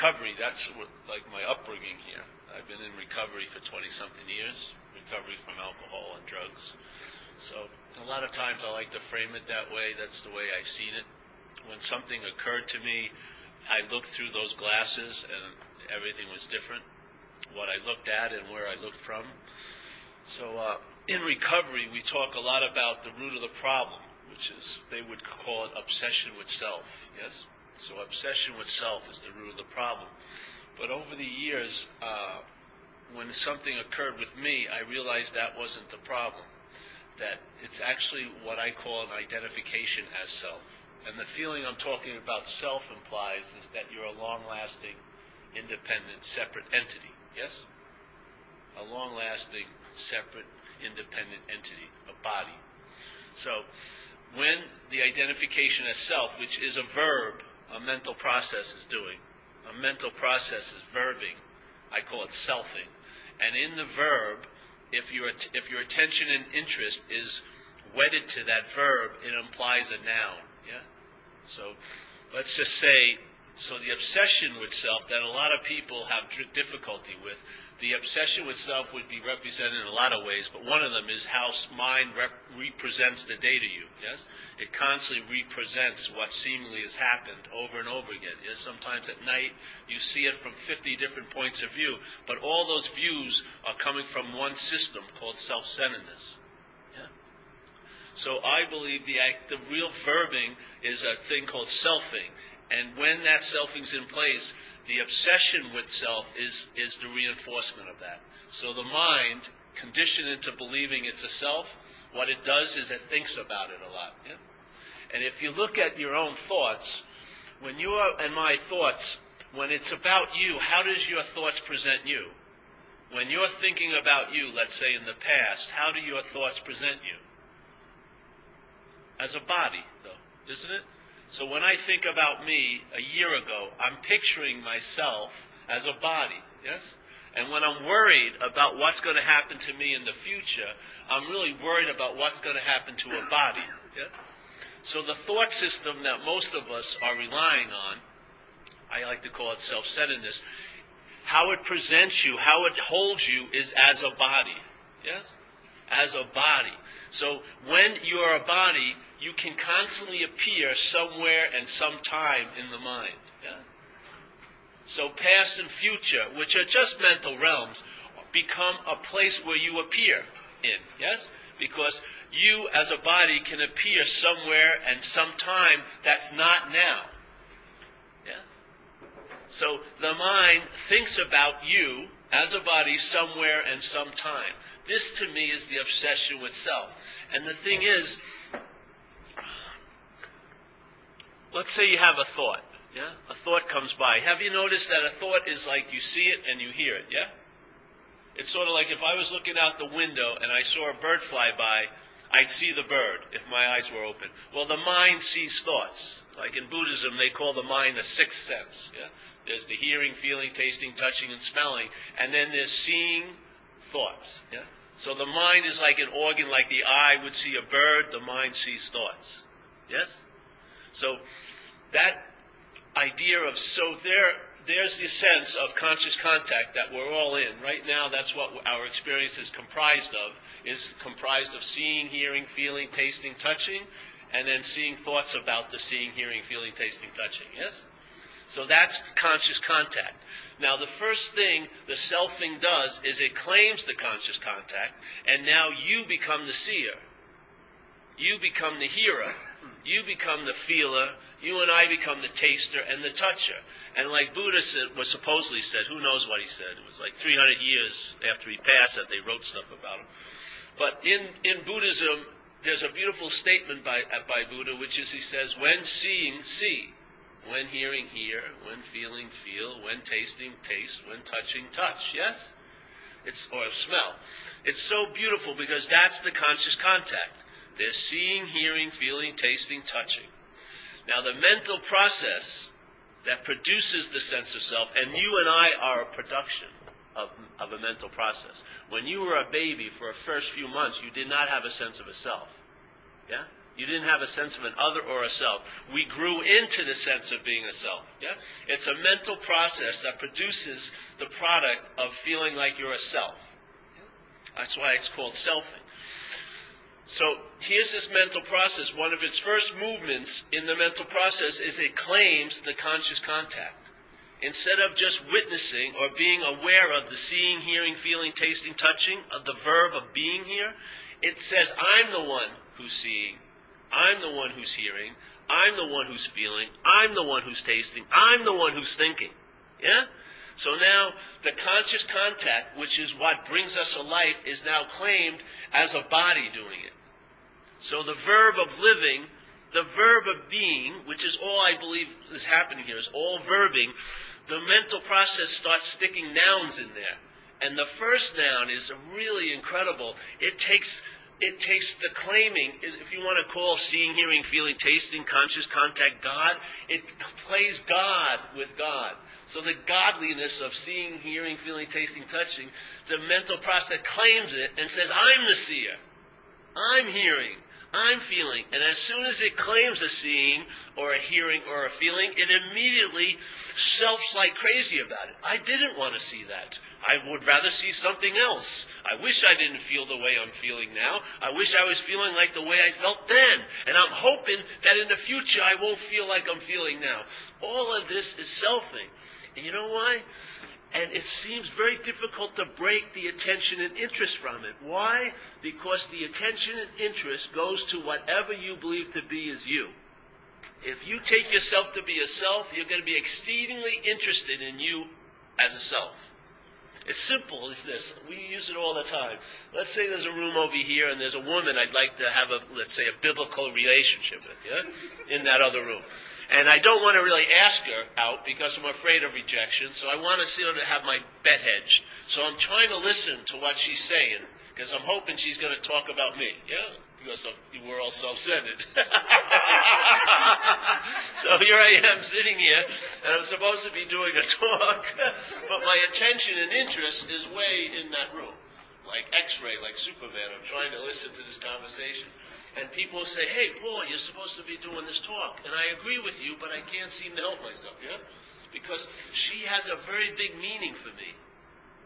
recovery, that's what, like my upbringing here. I've been in recovery for 20 something years, recovery from alcohol and drugs. So a lot of times I like to frame it that way. That's the way I've seen it. When something occurred to me, I looked through those glasses and everything was different. What I looked at and where I looked from. So uh, in recovery, we talk a lot about the root of the problem, which is they would call it obsession with self. Yes. So obsession with self is the root of the problem. But over the years, uh, when something occurred with me, I realized that wasn't the problem. That it's actually what I call an identification as self. And the feeling I'm talking about self implies is that you're a long lasting, independent, separate entity. Yes? A long lasting, separate, independent entity, a body. So, when the identification as self, which is a verb, a mental process is doing. A mental process is verbing. I call it selfing. And in the verb, if your, if your attention and interest is wedded to that verb, it implies a noun. Yeah? So let's just say, so the obsession with self that a lot of people have difficulty with the obsession with self would be represented in a lot of ways, but one of them is how mind rep- represents the day to you. Yes, it constantly represents what seemingly has happened over and over again. Yes, sometimes at night you see it from 50 different points of view, but all those views are coming from one system called self-centeredness. Yeah. So I believe the act, the real verbing is a thing called selfing, and when that selfing's in place, the obsession with self is, is the reinforcement of that. So the mind, conditioned into believing it's a self, what it does is it thinks about it a lot. Yeah? And if you look at your own thoughts, when you are, and my thoughts, when it's about you, how does your thoughts present you? When you're thinking about you, let's say in the past, how do your thoughts present you? As a body, though, isn't it? So when I think about me a year ago, I'm picturing myself as a body, yes? And when I'm worried about what's going to happen to me in the future, I'm really worried about what's going to happen to a body. Yeah? So the thought system that most of us are relying on, I like to call it self-centeredness, how it presents you, how it holds you is as a body. Yes? As a body. So when you're a body, you can constantly appear somewhere and sometime in the mind. Yeah? So past and future, which are just mental realms, become a place where you appear in. Yes? Because you as a body can appear somewhere and sometime that's not now. Yeah? So the mind thinks about you as a body somewhere and sometime. This to me is the obsession with self. And the thing is, let's say you have a thought. Yeah? A thought comes by. Have you noticed that a thought is like you see it and you hear it, yeah? It's sort of like if I was looking out the window and I saw a bird fly by, I'd see the bird if my eyes were open. Well, the mind sees thoughts. Like in Buddhism, they call the mind the sixth sense. Yeah? There's the hearing, feeling, tasting, touching, and smelling, and then there's seeing thoughts. Yeah? So the mind is like an organ, like the eye would see a bird, the mind sees thoughts. Yes? So that idea of so there there's the sense of conscious contact that we're all in. Right now that's what our experience is comprised of, is comprised of seeing, hearing, feeling, tasting, touching, and then seeing thoughts about the seeing, hearing, feeling, tasting, touching. Yes? So that's conscious contact. Now, the first thing the selfing does is it claims the conscious contact, and now you become the seer. You become the hearer you become the feeler, you and I become the taster and the toucher. And like Buddha said, was supposedly said, who knows what he said? It was like 300 years after he passed that they wrote stuff about him. But in, in Buddhism, there's a beautiful statement by, uh, by Buddha, which is he says, when seeing, see. When hearing, hear. When feeling, feel. When tasting, taste. When touching, touch. Yes? It's, or smell. It's so beautiful because that's the conscious contact. They're seeing, hearing, feeling, tasting, touching. Now, the mental process that produces the sense of self, and you and I are a production of, of a mental process. When you were a baby for the first few months, you did not have a sense of a self. Yeah? You didn't have a sense of an other or a self. We grew into the sense of being a self. Yeah? It's a mental process that produces the product of feeling like you're a self. That's why it's called selfing. So here's this mental process. One of its first movements in the mental process is it claims the conscious contact. Instead of just witnessing or being aware of the seeing, hearing, feeling, tasting, touching, of the verb of being here, it says, I'm the one who's seeing, I'm the one who's hearing. I'm the one who's feeling. I'm the one who's tasting. I'm the one who's thinking. Yeah? So now the conscious contact, which is what brings us a life, is now claimed as a body doing it. So the verb of living, the verb of being, which is all I believe is happening here, is all verbing, the mental process starts sticking nouns in there. And the first noun is really incredible. It takes it takes the claiming, if you want to call seeing, hearing, feeling, tasting, conscious contact God, it plays God with God. So the godliness of seeing, hearing, feeling, tasting, touching, the mental process claims it and says, I'm the seer. I'm hearing. I'm feeling. And as soon as it claims a seeing or a hearing or a feeling, it immediately selfs like crazy about it. I didn't want to see that. I would rather see something else. I wish I didn't feel the way I'm feeling now. I wish I was feeling like the way I felt then. And I'm hoping that in the future I won't feel like I'm feeling now. All of this is selfing. And you know why? And it seems very difficult to break the attention and interest from it. Why? Because the attention and interest goes to whatever you believe to be is you. If you take yourself to be a self, you're going to be exceedingly interested in you as a self. It's simple as this. We use it all the time. Let's say there's a room over here and there's a woman I'd like to have a, let's say, a biblical relationship with, yeah? In that other room. And I don't want to really ask her out because I'm afraid of rejection, so I want to see her to have my bet hedged. So I'm trying to listen to what she's saying because I'm hoping she's going to talk about me, yeah? Because we're all self-centered. so here I am sitting here, and I'm supposed to be doing a talk, but my attention and interest is way in that room. Like X-ray, like Superman. I'm trying to listen to this conversation. And people say, hey, Paul, you're supposed to be doing this talk. And I agree with you, but I can't seem to help myself, yeah? Because she has a very big meaning for me.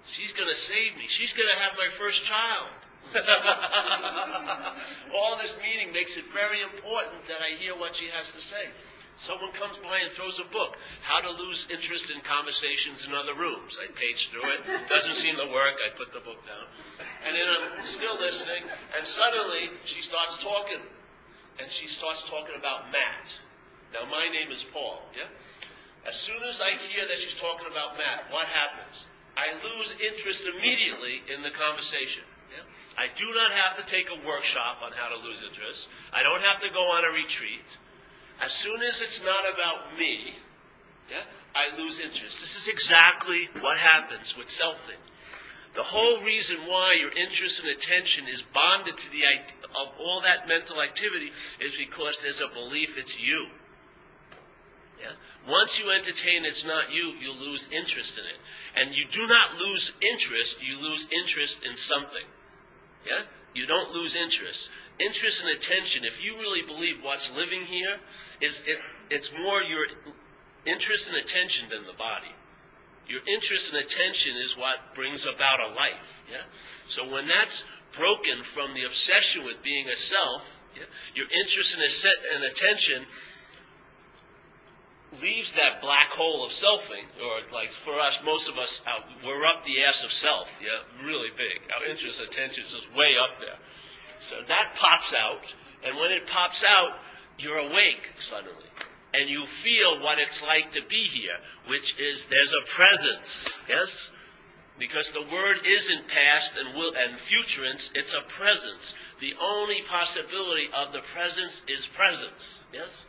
She's going to save me. She's going to have my first child. All this meaning makes it very important that I hear what she has to say. Someone comes by and throws a book, How to Lose Interest in Conversations in Other Rooms. I page through it. Doesn't seem to work. I put the book down. And then I'm still listening, and suddenly she starts talking. And she starts talking about Matt. Now, my name is Paul, yeah? As soon as I hear that she's talking about Matt, what happens? I lose interest immediately in the conversation. I do not have to take a workshop on how to lose interest. I don't have to go on a retreat. As soon as it's not about me, yeah, I lose interest. This is exactly what happens with selfing. The whole reason why your interest and attention is bonded to the idea of all that mental activity is because there's a belief it's you. Yeah? Once you entertain it's not you, you lose interest in it. And you do not lose interest, you lose interest in something. Yeah? You don't lose interest interest and attention, if you really believe what's living here, is it, it's more your interest and attention than the body. Your interest and attention is what brings about a life. Yeah? So when that's broken from the obsession with being a self, yeah, your interest and, and attention leaves that black hole of selfing, or like for us, most of us, uh, we're up the ass of self, yeah, really big. Our interest attention is just way up there. So that pops out, and when it pops out, you're awake suddenly. And you feel what it's like to be here, which is there's a presence, yes? Because the word isn't past and will and futurance, it's a presence. The only possibility of the presence is presence, yes?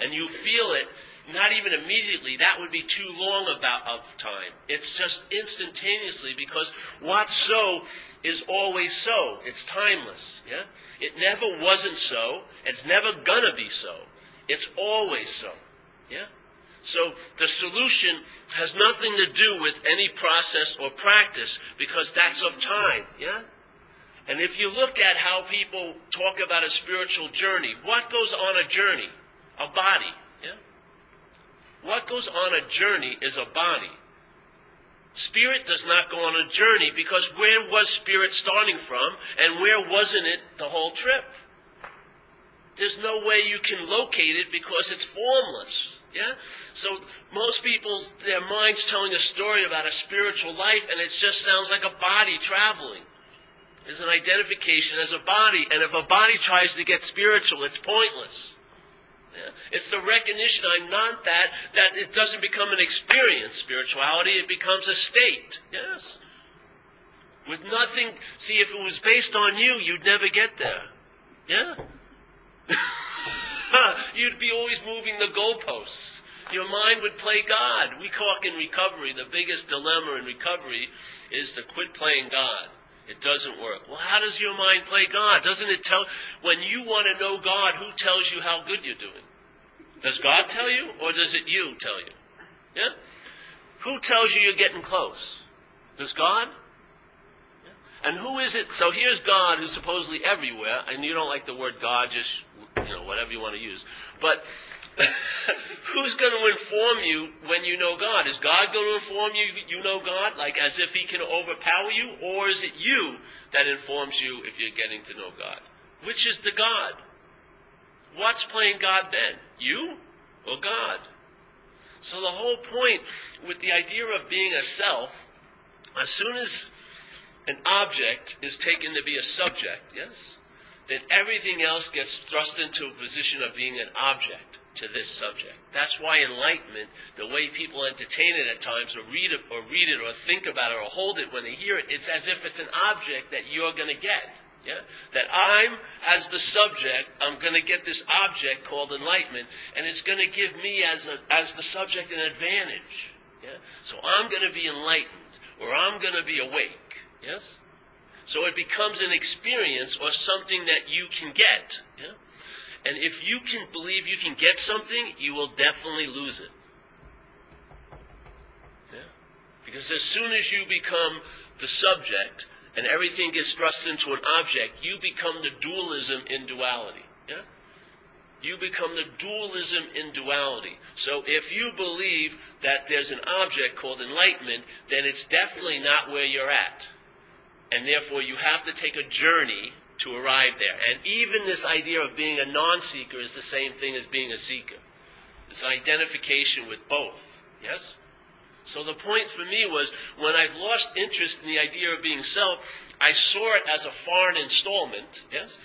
And you feel it not even immediately. That would be too long about of time. It's just instantaneously because what's so is always so. It's timeless. Yeah? It never wasn't so. It's never gonna be so. It's always so. Yeah? So the solution has nothing to do with any process or practice because that's of time. Yeah? And if you look at how people talk about a spiritual journey, what goes on a journey? A body. What goes on a journey is a body. Spirit does not go on a journey because where was spirit starting from and where wasn't it the whole trip? There's no way you can locate it because it's formless. Yeah? So most people, their mind's telling a story about a spiritual life and it just sounds like a body traveling. There's an identification as a body, and if a body tries to get spiritual, it's pointless. It's the recognition I'm not that, that it doesn't become an experience, spirituality, it becomes a state. Yes. With nothing, see, if it was based on you, you'd never get there. Yeah? You'd be always moving the goalposts. Your mind would play God. We talk in recovery. The biggest dilemma in recovery is to quit playing God. It doesn't work. Well, how does your mind play God? Doesn't it tell, when you want to know God, who tells you how good you're doing? Does God tell you, or does it you tell you? Yeah? Who tells you you're getting close? Does God? Yeah. And who is it? So here's God who's supposedly everywhere, and you don't like the word God, just, whatever you want to use. But who's going to inform you when you know God? Is God going to inform you you know God, like as if He can overpower you, or is it you that informs you if you're getting to know God? Which is the God? What's playing God then? You or God? So the whole point with the idea of being a self, as soon as an object is taken to be a subject, yes, then everything else gets thrust into a position of being an object to this subject. That's why enlightenment, the way people entertain it at times, or read it, or read it, or think about it, or hold it when they hear it, it's as if it's an object that you're going to get. Yeah? That I'm, as the subject, I'm going to get this object called enlightenment, and it's going to give me, as, a, as the subject, an advantage. Yeah? So I'm going to be enlightened, or I'm going to be awake. Yes? So it becomes an experience or something that you can get. Yeah? And if you can believe you can get something, you will definitely lose it. Yeah? Because as soon as you become the subject and everything gets thrust into an object, you become the dualism in duality. Yeah? You become the dualism in duality. So if you believe that there's an object called enlightenment, then it's definitely not where you're at. And therefore you have to take a journey to arrive there. And even this idea of being a non seeker is the same thing as being a seeker. It's an identification with both. Yes? So the point for me was when I've lost interest in the idea of being self, I saw it as a foreign installment. Yes?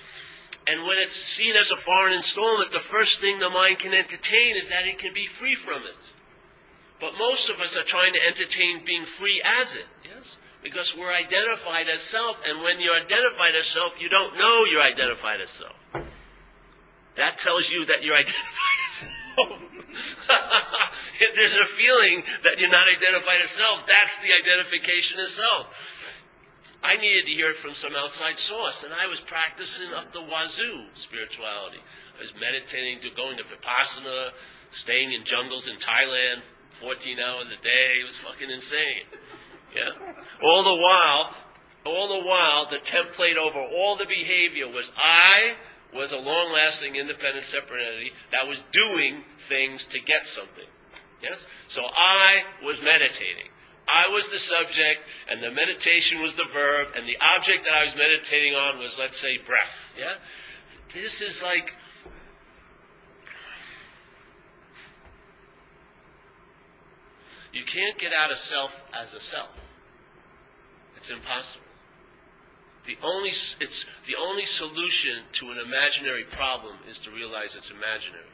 And when it's seen as a foreign installment, the first thing the mind can entertain is that it can be free from it. But most of us are trying to entertain being free as it. Yes? Because we're identified as self, and when you're identified as self, you don't know you're identified as self. That tells you that you're identified as self. if there's a feeling that you're not identified as self, that's the identification as self. I needed to hear it from some outside source, and I was practicing up the wazoo spirituality. I was meditating, to going to Vipassana, staying in jungles in Thailand, 14 hours a day. It was fucking insane. Yeah? All the while, all the while, the template over all the behavior was I was a long lasting, independent, separate entity that was doing things to get something. Yes? So I was meditating. I was the subject, and the meditation was the verb, and the object that I was meditating on was, let's say, breath. Yeah? This is like. You can't get out of self as a self. It's impossible. The only, it's, the only solution to an imaginary problem is to realize it's imaginary.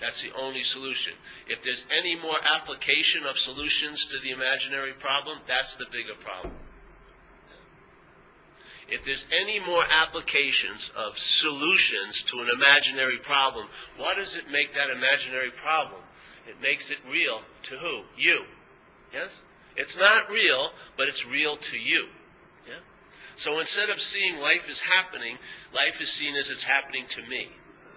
That's the only solution. If there's any more application of solutions to the imaginary problem, that's the bigger problem. If there's any more applications of solutions to an imaginary problem, why does it make that imaginary problem? It makes it real to who? You. Yes? It's not real, but it's real to you. Yeah? So instead of seeing life as happening, life is seen as it's happening to me.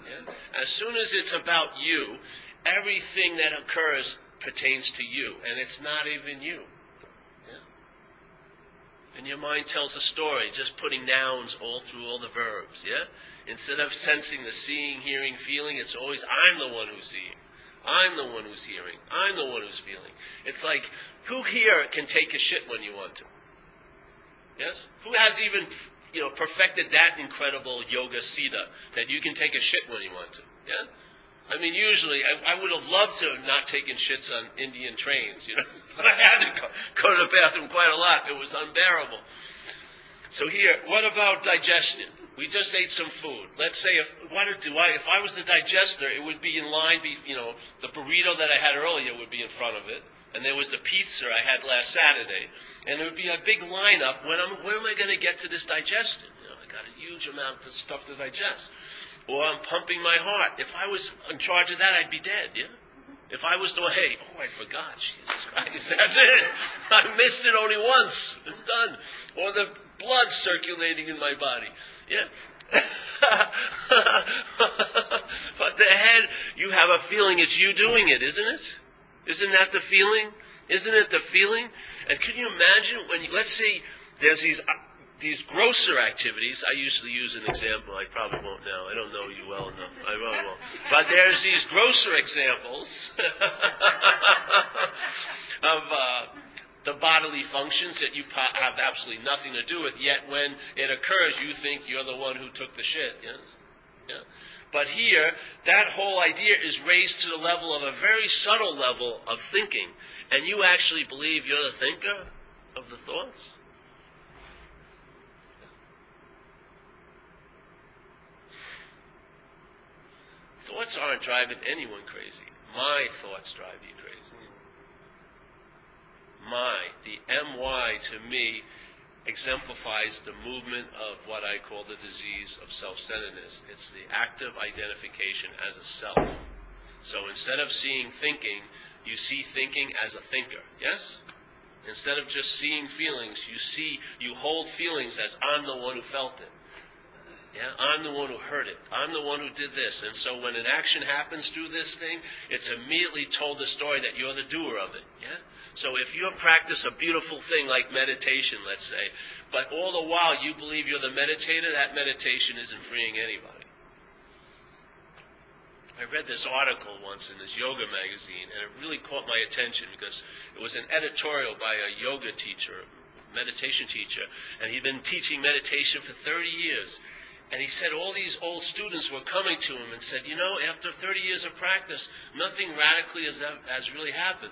Yeah? As soon as it's about you, everything that occurs pertains to you, and it's not even you. Yeah? And your mind tells a story, just putting nouns all through all the verbs, yeah? Instead of sensing the seeing, hearing, feeling, it's always I'm the one who's seeing. I'm the one who's hearing. I'm the one who's feeling. It's like, who here can take a shit when you want to? Yes? Who has even, you know, perfected that incredible yoga siddhi that you can take a shit when you want to? Yeah? I mean, usually, I, I would have loved to have not taken shits on Indian trains, you know, but I had to go, go to the bathroom quite a lot. It was unbearable. So here, what about digestion? We just ate some food. Let's say if what do I if I was the digester, it would be in line. Be you know the burrito that I had earlier would be in front of it, and there was the pizza I had last Saturday, and there would be a big lineup. When I'm where am I going to get to this digestion? You know, I got a huge amount of stuff to digest, or I'm pumping my heart. If I was in charge of that, I'd be dead. Yeah. If I was the hey, oh, I forgot, Jesus Christ, that's it. I missed it only once. It's done. Or the blood circulating in my body. Yeah. but the head, you have a feeling it's you doing it, isn't it? Isn't that the feeling? Isn't it the feeling? And can you imagine when, you, let's say, there's these these grosser activities, I usually use an example, I probably won't now, I don't know you well enough, I really won't. But there's these grosser examples of uh, the bodily functions that you have absolutely nothing to do with, yet when it occurs, you think you're the one who took the shit, yes? Yeah. But here, that whole idea is raised to the level of a very subtle level of thinking, and you actually believe you're the thinker of the thoughts? Thoughts aren't driving anyone crazy. My thoughts drive you crazy. My, the MY to me exemplifies the movement of what I call the disease of self centeredness. It's the active identification as a self. So instead of seeing thinking, you see thinking as a thinker. Yes? Instead of just seeing feelings, you see, you hold feelings as I'm the one who felt it. Yeah, I'm the one who heard it. I'm the one who did this. And so when an action happens through this thing, it's immediately told the story that you're the doer of it. Yeah? So if you practice a beautiful thing like meditation, let's say, but all the while you believe you're the meditator, that meditation isn't freeing anybody. I read this article once in this yoga magazine, and it really caught my attention because it was an editorial by a yoga teacher, meditation teacher, and he'd been teaching meditation for 30 years. And he said all these old students were coming to him and said, you know, after 30 years of practice, nothing radically has, has really happened.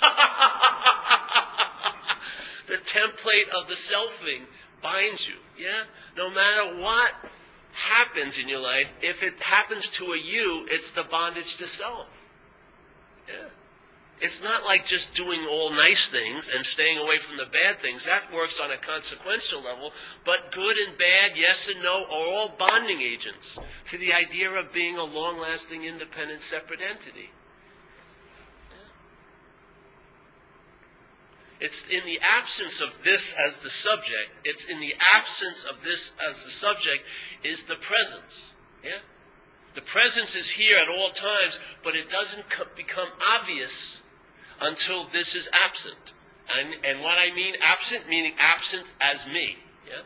the template of the selfing binds you, yeah? No matter what happens in your life, if it happens to a you, it's the bondage to self. Yeah. It's not like just doing all nice things and staying away from the bad things. That works on a consequential level. But good and bad, yes and no, are all bonding agents to the idea of being a long lasting, independent, separate entity. It's in the absence of this as the subject, it's in the absence of this as the subject is the presence. Yeah? The presence is here at all times, but it doesn't co- become obvious until this is absent. And, and what I mean absent, meaning absent as me. Yeah?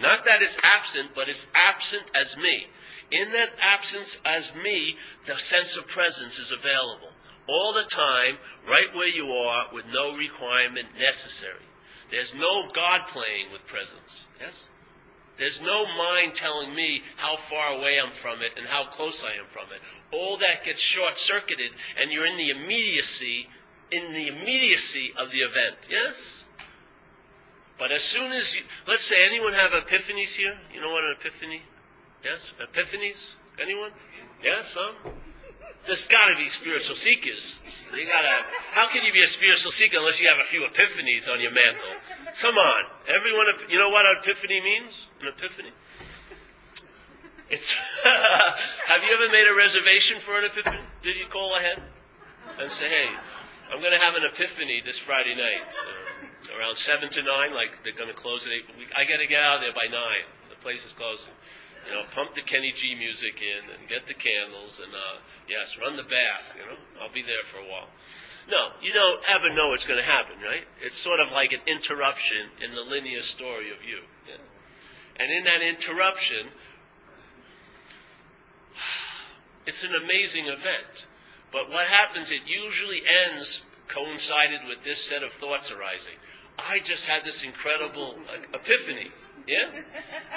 Not that it's absent, but it's absent as me. In that absence as me, the sense of presence is available. All the time, right where you are, with no requirement necessary. There's no God playing with presence. Yes? There's no mind telling me how far away I'm from it and how close I am from it. All that gets short circuited, and you're in the immediacy in the immediacy of the event. Yes? But as soon as you, let's say anyone have epiphanies here? You know what an epiphany? Yes? Epiphanies? Anyone? Yes, some? There's got to be spiritual seekers. You gotta. How can you be a spiritual seeker unless you have a few epiphanies on your mantle? Come on, everyone. You know what an epiphany means? An epiphany. It's. have you ever made a reservation for an epiphany? Did you call ahead and say, "Hey, I'm going to have an epiphany this Friday night, uh, around seven to nine. Like they're going to close at eight. I got to get out of there by nine. The place is closing. You know, pump the Kenny G music in and get the candles and uh, yes, run the bath. You know, I'll be there for a while. No, you don't ever know what's going to happen, right? It's sort of like an interruption in the linear story of you. And in that interruption, it's an amazing event. But what happens, it usually ends coincided with this set of thoughts arising. I just had this incredible epiphany. Yeah?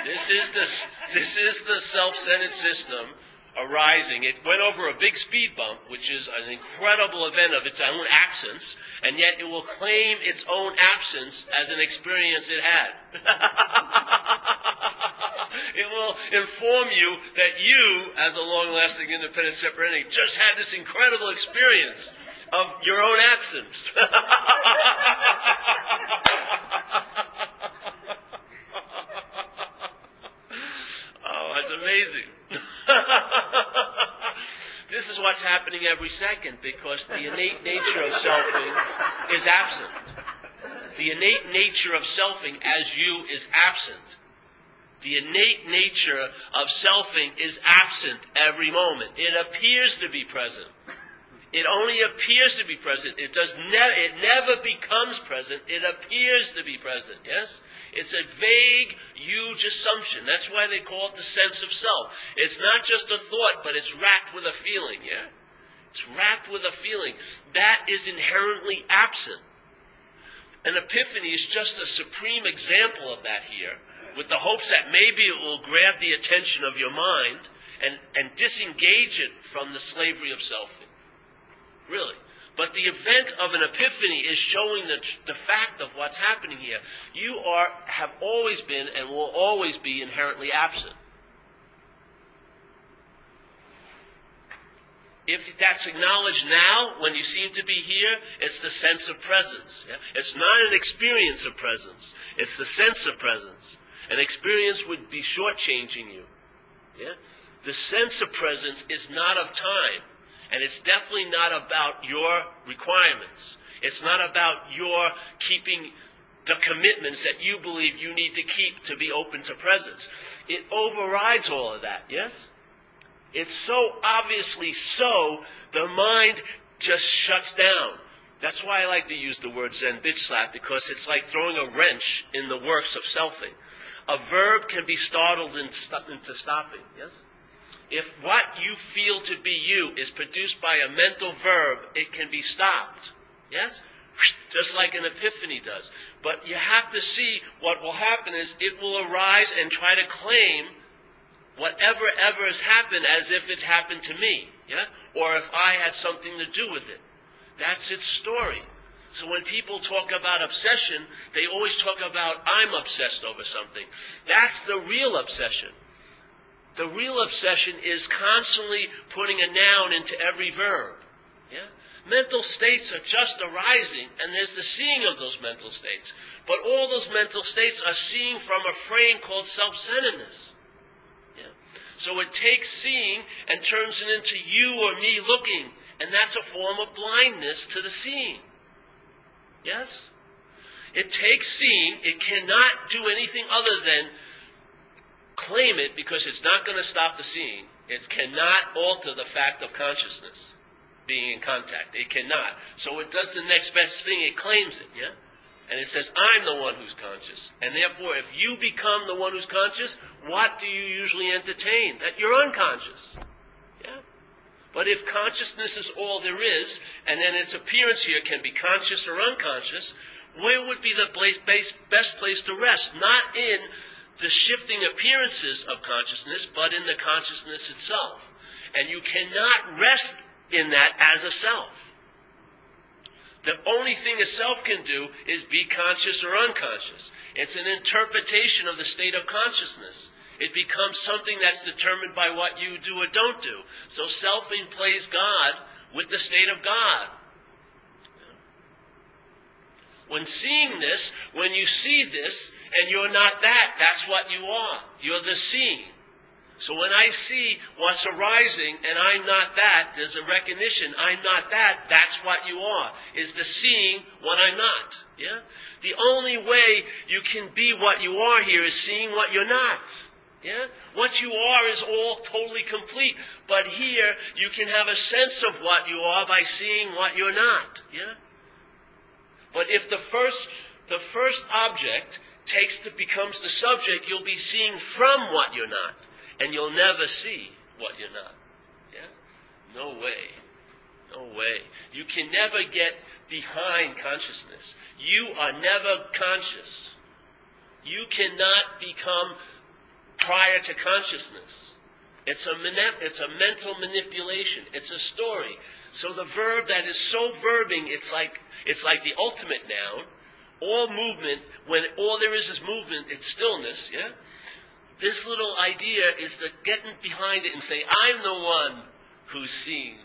This is the, this is the self-centered system arising. It went over a big speed bump, which is an incredible event of its own absence, and yet it will claim its own absence as an experience it had. it will inform you that you, as a long-lasting independent separate entity, just had this incredible experience of your own absence. oh, that's amazing. this is what's happening every second because the innate nature of selfing is absent. The innate nature of selfing as you is absent. The innate nature of selfing is absent every moment. It appears to be present. It only appears to be present. It does ne- it never becomes present. It appears to be present. Yes? It's a vague, huge assumption. That's why they call it the sense of self. It's not just a thought, but it's wrapped with a feeling, yeah? It's wrapped with a feeling. That is inherently absent. An epiphany is just a supreme example of that here, with the hopes that maybe it will grab the attention of your mind and, and disengage it from the slavery of selfing. Really. But the event of an epiphany is showing the, the fact of what's happening here. You are, have always been and will always be inherently absent. If that's acknowledged now, when you seem to be here, it's the sense of presence. Yeah? It's not an experience of presence. It's the sense of presence. An experience would be shortchanging you. Yeah? The sense of presence is not of time. And it's definitely not about your requirements. It's not about your keeping the commitments that you believe you need to keep to be open to presence. It overrides all of that, yes? It's so obviously so, the mind just shuts down. That's why I like to use the word Zen bitch slap, because it's like throwing a wrench in the works of selfing. A verb can be startled into stopping, yes? If what you feel to be you is produced by a mental verb, it can be stopped. Yes? Just like an epiphany does. But you have to see what will happen is it will arise and try to claim whatever ever has happened as if it's happened to me. Yeah? Or if I had something to do with it. That's its story. So when people talk about obsession, they always talk about I'm obsessed over something. That's the real obsession. The real obsession is constantly putting a noun into every verb. Yeah? Mental states are just arising, and there's the seeing of those mental states. But all those mental states are seeing from a frame called self-centeredness. Yeah? So it takes seeing and turns it into you or me looking, and that's a form of blindness to the seeing. Yes? It takes seeing, it cannot do anything other than claim it because it's not going to stop the seeing. It cannot alter the fact of consciousness being in contact. It cannot. So it does the next best thing. It claims it, yeah? And it says, I'm the one who's conscious. And therefore, if you become the one who's conscious, what do you usually entertain? That you're unconscious. Yeah? But if consciousness is all there is, and then its appearance here can be conscious or unconscious, where would be the place, base, best place to rest? Not in the shifting appearances of consciousness, but in the consciousness itself. And you cannot rest in that as a self. The only thing a self can do is be conscious or unconscious. It's an interpretation of the state of consciousness. It becomes something that's determined by what you do or don't do. So selfing plays God with the state of God. When seeing this, when you see this, and you're not that, that's what you are. You're the seeing. So when I see what's arising and I'm not that, there's a recognition, I'm not that, that's what you are, is the seeing what I'm not. Yeah? The only way you can be what you are here is seeing what you're not. Yeah? What you are is all totally complete. But here, you can have a sense of what you are by seeing what you're not. Yeah? But if the first, the first object takes to becomes the subject, you'll be seeing from what you're not. And you'll never see what you're not. Yeah? No way. No way. You can never get behind consciousness. You are never conscious. You cannot become prior to consciousness. It's a, it's a mental manipulation. It's a story. So the verb that is so verbing, it's like, it's like the ultimate noun. All movement, when all there is is movement, it's stillness, yeah? This little idea is the getting behind it and say, I'm the one who's seeing.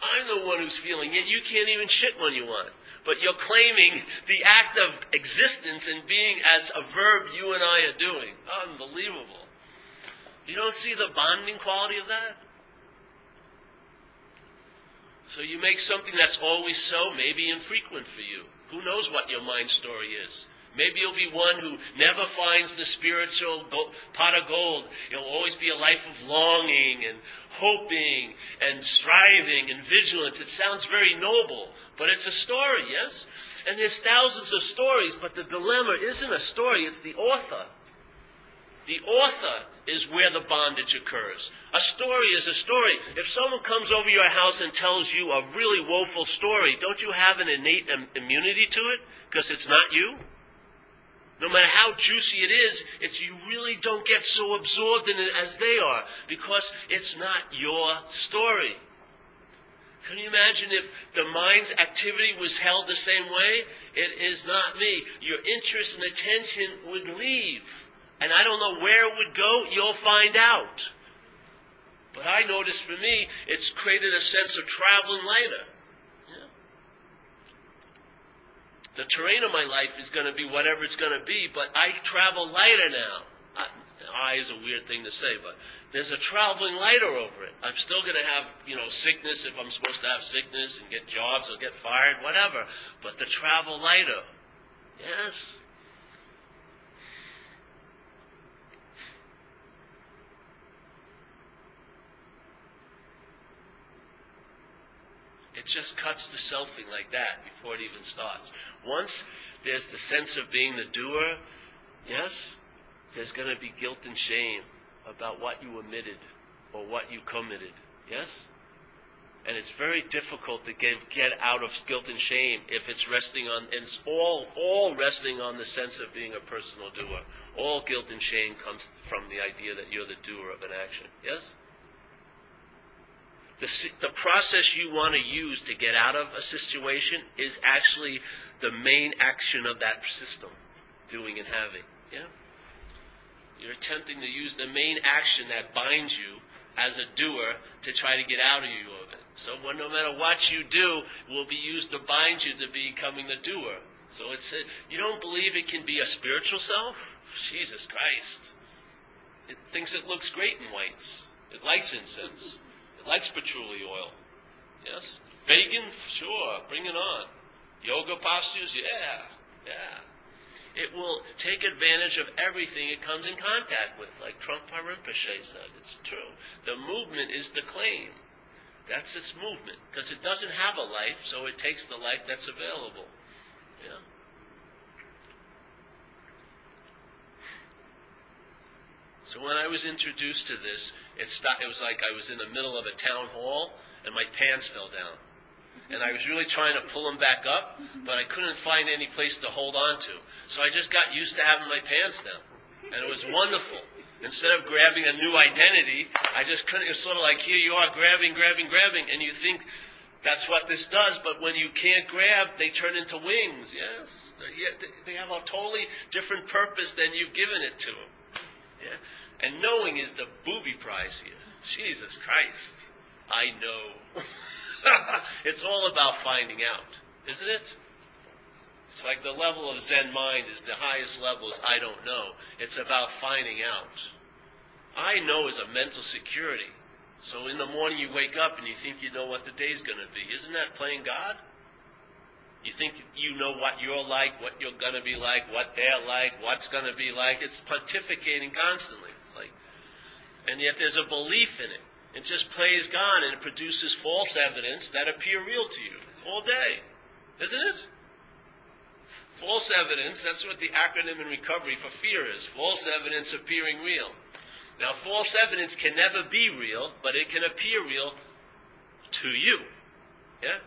I'm the one who's feeling. Yet you can't even shit when you want. But you're claiming the act of existence and being as a verb you and I are doing. Unbelievable. You don't see the bonding quality of that? So you make something that's always so, maybe infrequent for you. Who knows what your mind story is? Maybe you'll be one who never finds the spiritual pot of gold. It'll always be a life of longing and hoping and striving and vigilance. It sounds very noble, but it's a story, yes? And there's thousands of stories, but the dilemma isn't a story, it's the author. The author is where the bondage occurs. A story is a story. If someone comes over your house and tells you a really woeful story, don't you have an innate immunity to it? Because it's not you? No matter how juicy it is, it's you really don't get so absorbed in it as they are because it's not your story. Can you imagine if the mind's activity was held the same way? It is not me. Your interest and attention would leave. And I don't know where it would go, you'll find out. But I notice for me, it's created a sense of traveling lighter. The terrain of my life is going to be whatever it's going to be, but I travel lighter now. I, is a weird thing to say, but there's a traveling lighter over it. I'm still going to have, you know, sickness if I'm supposed to have sickness and get jobs or get fired, whatever. But the travel lighter. Yes? It just cuts the selfing like that before it even starts. Once there's the sense of being the doer, yes, there's going to be guilt and shame about what you omitted or what you committed. Yes? And it's very difficult to get, get out of guilt and shame if it's resting on, it's all, all resting on the sense of being a personal doer. All guilt and shame comes from the idea that you're the doer of an action. Yes? The, the process you want to use to get out of a situation is actually the main action of that system, doing and having. Yeah? You're attempting to use the main action that binds you as a doer to try to get out of you of it. So when, no matter what you do, will be used to bind you to becoming the doer. So it's a, you don't believe it can be a spiritual self? Jesus Christ. It thinks it looks great in whites. It likes incense likes patchouli oil. Yes? Vegan? Sure, bring it on. Yoga postures? Yeah, yeah. It will take advantage of everything it comes in contact with, like Trungpa Rinpoche said. It's true. The movement is the claim. That's its movement, because it doesn't have a life, so it takes the life that's available. Yeah. So when I was introduced to this, it, it was like I was in the middle of a town hall and my pants fell down. And I was really trying to pull them back up, but I couldn't find any place to hold on to. So I just got used to having my pants down. And it was wonderful. Instead of grabbing a new identity, I just couldn't, it's sort of like here you are grabbing, grabbing, grabbing, and you think that's what this does, but when you can't grab, they turn into wings, yes? They have a totally different purpose than you've given it to them. Yeah? And knowing is the booby prize here. Jesus Christ. I know. it's all about finding out, isn't it? It's like the level of Zen mind is the highest level is I don't know. It's about finding out. I know is a mental security. So in the morning you wake up and you think you know what the day's going to be. Isn't that playing God? You think you know what you're like, what you're going to be like, what they're like, what's going to be like. It's pontificating constantly. It's like, and yet there's a belief in it. It just plays God and it produces false evidence that appear real to you all day, isn't it? False evidence, that's what the acronym in recovery for fear is. False evidence appearing real. Now, false evidence can never be real, but it can appear real to you. Yeah?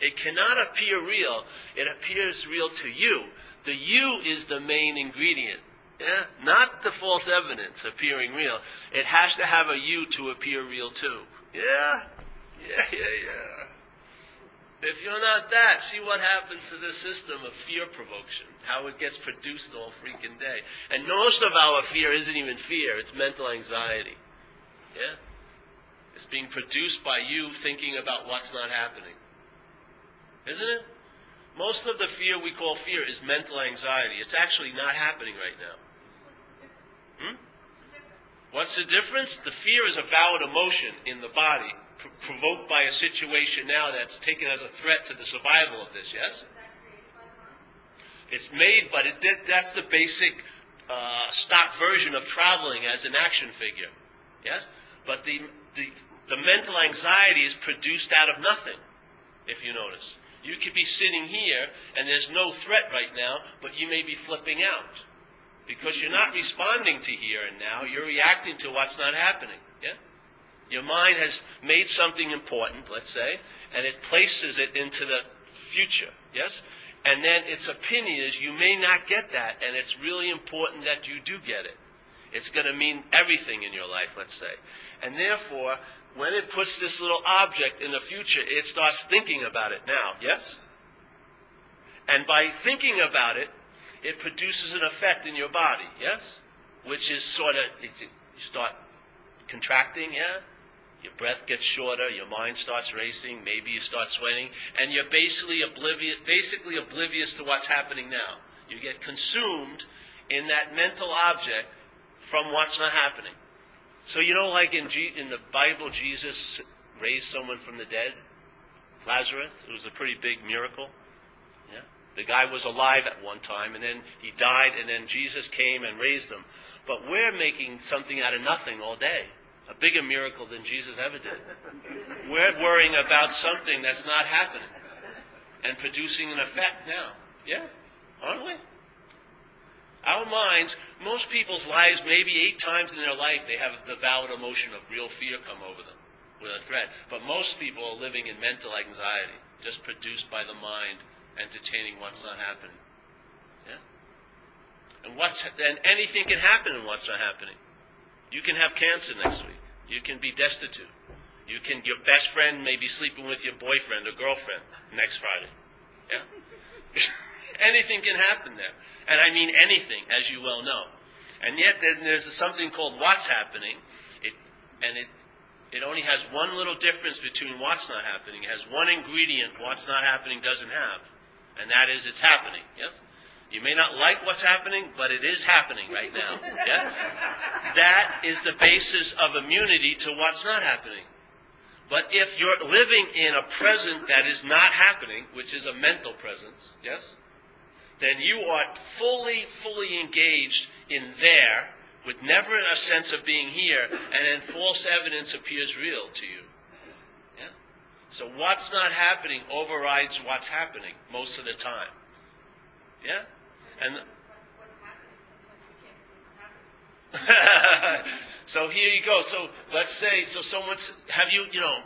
It cannot appear real, it appears real to you. The you is the main ingredient. Yeah? Not the false evidence appearing real. It has to have a you to appear real too. Yeah? Yeah, yeah, yeah. If you're not that, see what happens to the system of fear provocation, how it gets produced all freaking day. And most of our fear isn't even fear, it's mental anxiety. Yeah? It's being produced by you thinking about what's not happening. Isn't it? Most of the fear we call fear is mental anxiety. It's actually not happening right now. Hmm? What's the difference? The fear is a valid emotion in the body, pr- provoked by a situation now that's taken as a threat to the survival of this, yes? It's made, but it did, that's the basic uh, stock version of traveling as an action figure, yes? But the, the, the mental anxiety is produced out of nothing, if you notice. You could be sitting here and there's no threat right now, but you may be flipping out. Because you're not responding to here and now, you're reacting to what's not happening. Yeah? Your mind has made something important, let's say, and it places it into the future. Yes? And then its opinion is you may not get that, and it's really important that you do get it. It's going to mean everything in your life, let's say. And therefore, when it puts this little object in the future, it starts thinking about it now, yes? And by thinking about it, it produces an effect in your body, yes? Which is sort of, you start contracting, yeah? Your breath gets shorter, your mind starts racing, maybe you start sweating, and you're basically oblivious, basically oblivious to what's happening now. You get consumed in that mental object from what's not happening. So you know, like in, G- in the Bible, Jesus raised someone from the dead, Lazarus. It was a pretty big miracle. Yeah, the guy was alive at one time, and then he died, and then Jesus came and raised him. But we're making something out of nothing all day. A bigger miracle than Jesus ever did. We're worrying about something that's not happening and producing an effect now. Yeah? Aren't we? Our minds, most people's lives, maybe eight times in their life, they have the valid emotion of real fear come over them with a threat. But most people are living in mental anxiety, just produced by the mind, entertaining what's not happening. Yeah? And what's and anything can happen in what's not happening. You can have cancer next week. You can be destitute. You can your best friend may be sleeping with your boyfriend or girlfriend next Friday. Yeah? anything can happen there. And I mean anything, as you well know. And yet then there's something called what's happening. It, and it, it only has one little difference between what's not happening. It has one ingredient what's not happening doesn't have. And that is it's happening. Yes? You may not like what's happening, but it is happening right now. Yeah? That is the basis of immunity to what's not happening. But if you're living in a present that is not happening, which is a mental presence, yes? Then you are fully, fully engaged in there with never a sense of being here, and then false evidence appears real to you. Yeah? So what's not happening overrides what's happening most of the time. Yeah? And so here you go. So let's say, so someone's, have you, you know,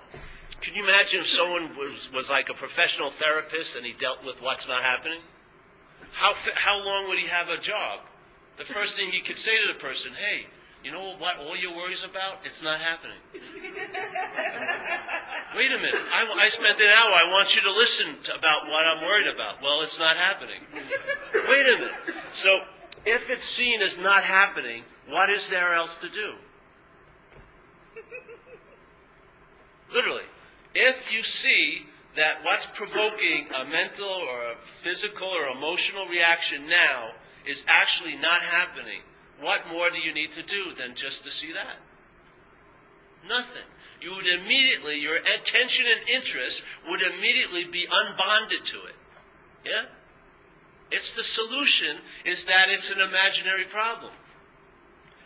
can you imagine if someone was, was like a professional therapist and he dealt with what's not happening? How, how long would he have a job? The first thing he could say to the person, hey, you know what all your worries about? It's not happening. Wait a minute. I, I spent an hour. I want you to listen to, about what I'm worried about. Well, it's not happening. Wait a minute. So, if it's seen as not happening, what is there else to do? Literally. If you see that what's provoking a mental or a physical or emotional reaction now is actually not happening, what more do you need to do than just to see that? Nothing. You would immediately, your attention and interest would immediately be unbonded to it. Yeah? It's the solution is that it's an imaginary problem.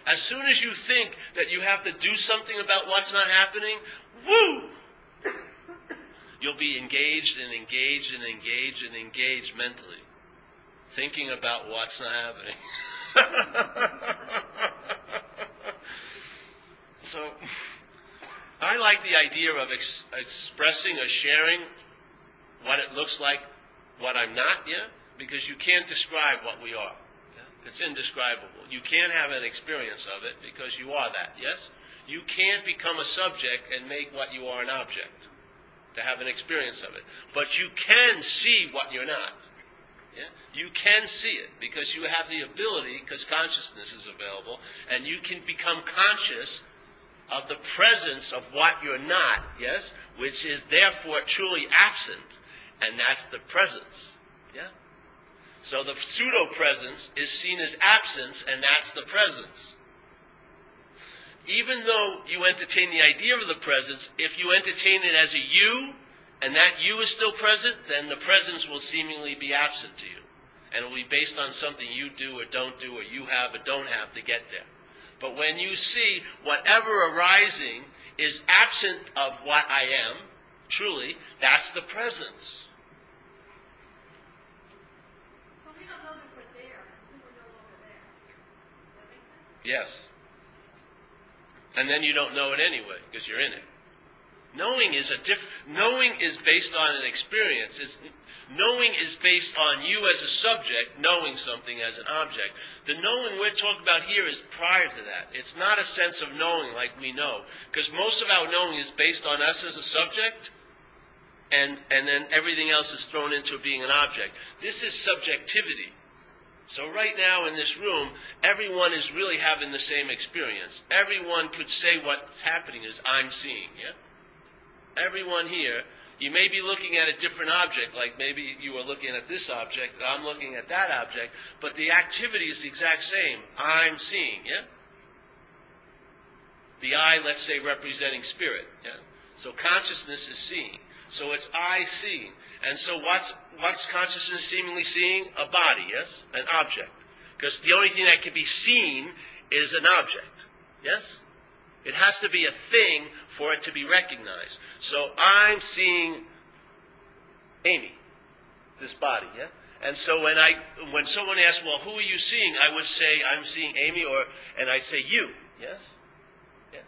As soon as you think that you have to do something about what's not happening, woo! You'll be engaged and engaged and engaged and engaged mentally, thinking about what's not happening. so, I like the idea of ex- expressing or sharing what it looks like, what I'm not, yeah? Because you can't describe what we are. Yeah? It's indescribable. You can't have an experience of it because you are that, yes? You can't become a subject and make what you are an object to have an experience of it. But you can see what you're not. Yeah? You can see it because you have the ability, because consciousness is available, and you can become conscious of the presence of what you're not, yes? Which is therefore truly absent, and that's the presence. Yeah? So the pseudo presence is seen as absence, and that's the presence. Even though you entertain the idea of the presence, if you entertain it as a you, and that you is still present, then the presence will seemingly be absent to you. And it will be based on something you do or don't do, or you have or don't have to get there. But when you see whatever arising is absent of what I am, truly, that's the presence. So we don't know that we're there until we're no longer there. That make sense? Yes. And then you don't know it anyway, because you're in it. Knowing is a diff- knowing is based on an experience. It's, knowing is based on you as a subject knowing something as an object. The knowing we're talking about here is prior to that. It's not a sense of knowing like we know, because most of our knowing is based on us as a subject, and and then everything else is thrown into being an object. This is subjectivity. So right now in this room, everyone is really having the same experience. Everyone could say what's happening is I'm seeing, yeah? Everyone here, you may be looking at a different object, like maybe you are looking at this object, I'm looking at that object, but the activity is the exact same. I'm seeing, yeah? The eye, let's say, representing spirit, yeah? So consciousness is seeing. So it's I seeing. And so what's what's consciousness seemingly seeing? A body, yes? An object. Because the only thing that can be seen is an object. Yes? It has to be a thing for it to be recognized. So I'm seeing Amy, this body, yeah? And so when I when someone asks, well, who are you seeing? I would say I'm seeing Amy, or and I say you, yes? Yeah.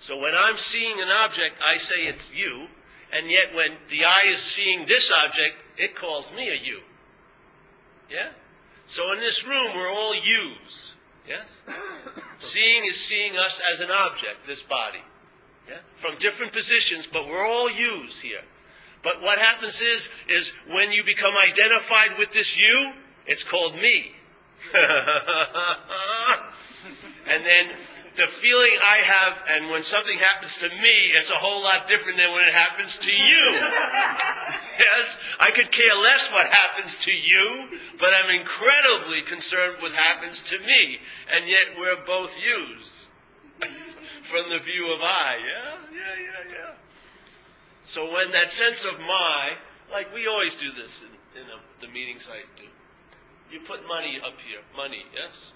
So when I'm seeing an object, I say it's you, and yet when the eye is seeing this object, it calls me a you. Yeah? So in this room, we're all yous. Yes? seeing is seeing us as an object, this body. Yeah? From different positions, but we're all yous here. But what happens is, is when you become identified with this you, it's called me. and then the feeling I have, and when something happens to me, it's a whole lot different than when it happens to you. yes, I could care less what happens to you, but I'm incredibly concerned what happens to me, and yet we're both yous from the view of I. Yeah, yeah, yeah, yeah. So when that sense of my, like we always do this in, in a, the meetings I do, you put money up here, money, yes,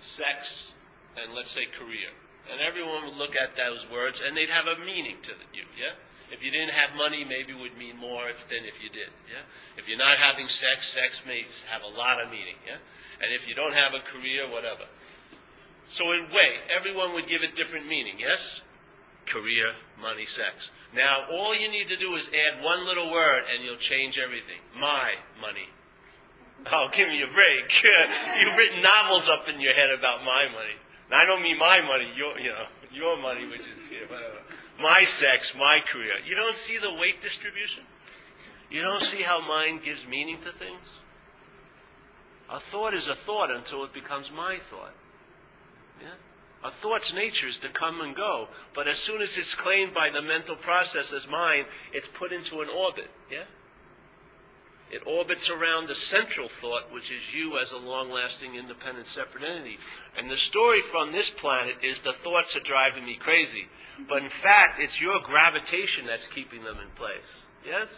sex, and let's say career. And everyone would look at those words and they'd have a meaning to you, yeah? If you didn't have money, maybe it would mean more if, than if you did, yeah? If you're not having sex, sex may have a lot of meaning, yeah? And if you don't have a career, whatever. So in way, everyone would give it different meaning, yes? Career, money, sex. Now, all you need to do is add one little word and you'll change everything. My money. Oh, give me a break. You've written novels up in your head about my money. Now, I don't mean my money, your, you know, your money, which is here, whatever. My sex, my career. You don't see the weight distribution? You don't see how mind gives meaning to things? A thought is a thought until it becomes my thought. Yeah? A thought's nature is to come and go, but as soon as it's claimed by the mental process as mine, it's put into an orbit. Yeah? It orbits around the central thought, which is you as a long lasting, independent, separate entity. And the story from this planet is the thoughts are driving me crazy. But in fact, it's your gravitation that's keeping them in place. Yes?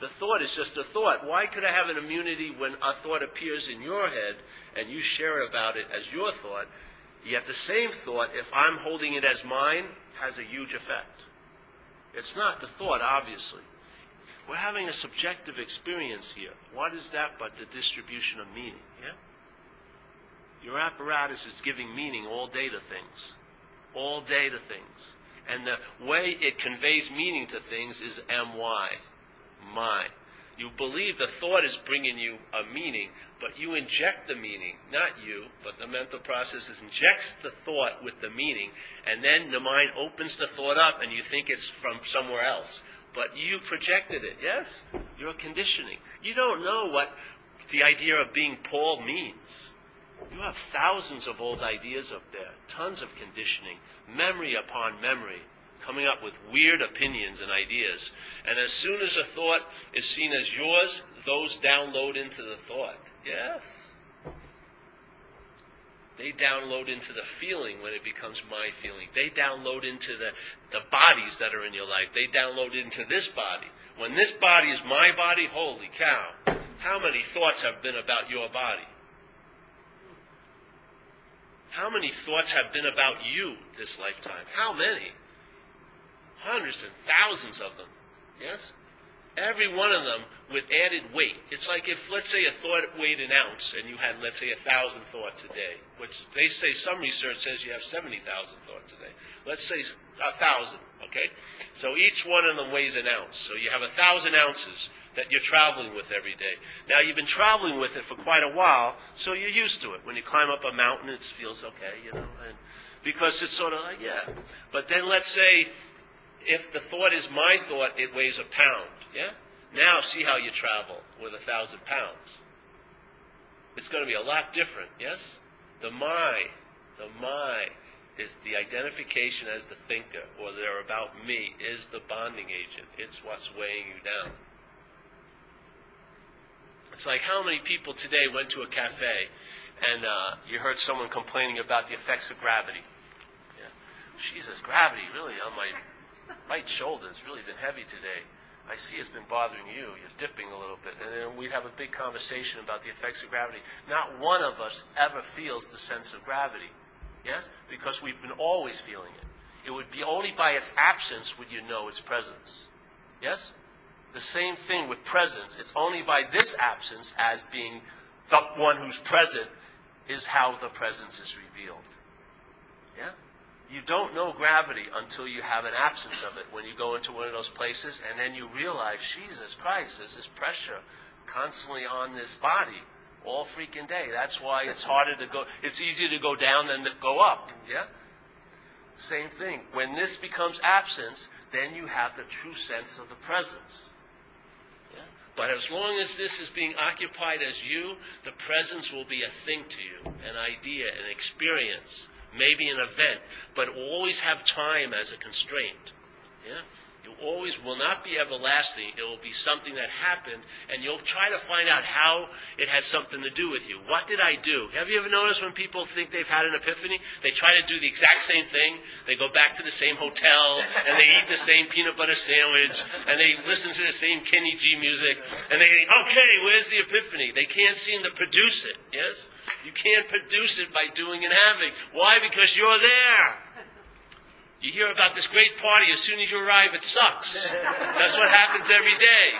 The thought is just a thought. Why could I have an immunity when a thought appears in your head and you share about it as your thought? Yet the same thought, if I'm holding it as mine, has a huge effect. It's not the thought, obviously. We're having a subjective experience here. What is that but the distribution of meaning? Yeah? Your apparatus is giving meaning all day to things. All day to things. And the way it conveys meaning to things is my. My. You believe the thought is bringing you a meaning, but you inject the meaning, not you, but the mental process injects the thought with the meaning, and then the mind opens the thought up and you think it's from somewhere else. But you projected it, yes? You're conditioning. You don't know what the idea of being Paul means. You have thousands of old ideas up there, tons of conditioning, memory upon memory coming up with weird opinions and ideas. And as soon as a thought is seen as yours, those download into the thought. Yes. They download into the feeling when it becomes my feeling. They download into the, the bodies that are in your life. They download into this body. When this body is my body, holy cow, how many thoughts have been about your body? How many thoughts have been about you this lifetime? How many? Hundreds and thousands of them. Yes? Every one of them with added weight. It's like if, let's say, a thought weighed an ounce and you had, let's say, a thousand thoughts a day, which they say some research says you have 70,000 thoughts a day. Let's say a thousand, okay? So each one of them weighs an ounce. So you have a thousand ounces that you're traveling with every day. Now you've been traveling with it for quite a while, so you're used to it. When you climb up a mountain, it feels okay, you know, and because it's sort of like, yeah. But then let's say if the thought is my thought, it weighs a pound. Yeah? Now see how you travel with a thousand pounds. It's going to be a lot different, yes? The my, the my is the identification as the thinker, or they're about me, is the bonding agent. It's what's weighing you down. It's like how many people today went to a cafe and uh, you heard someone complaining about the effects of gravity. Yeah. Jesus, gravity really on my right shoulder has really been heavy today. I see it's been bothering you. You're dipping a little bit. And then we'd have a big conversation about the effects of gravity. Not one of us ever feels the sense of gravity. Yes? Because we've been always feeling it. It would be only by its absence would you know its presence. Yes? The same thing with presence. It's only by this absence as being the one who's present is how the presence is revealed. Yeah? You don't know gravity until you have an absence of it when you go into one of those places and then you realize, Jesus Christ, there's this pressure constantly on this body all freaking day. That's why it's harder to go, it's easier to go down than to go up. Yeah? Same thing. When this becomes absence, then you have the true sense of the presence. Yeah? But as long as this is being occupied as you, the presence will be a thing to you, an idea, an experience maybe an event, but always have time as a constraint. Yeah? You always will not be everlasting. It will be something that happened, and you'll try to find out how it has something to do with you. What did I do? Have you ever noticed when people think they've had an epiphany? They try to do the exact same thing. They go back to the same hotel, and they eat the same peanut butter sandwich, and they listen to the same Kenny G music, and they think, okay, where's the epiphany? They can't seem to produce it, yes? You can't produce it by doing and having. Why? Because you're there. You hear about this great party, as soon as you arrive, it sucks. That's what happens every day.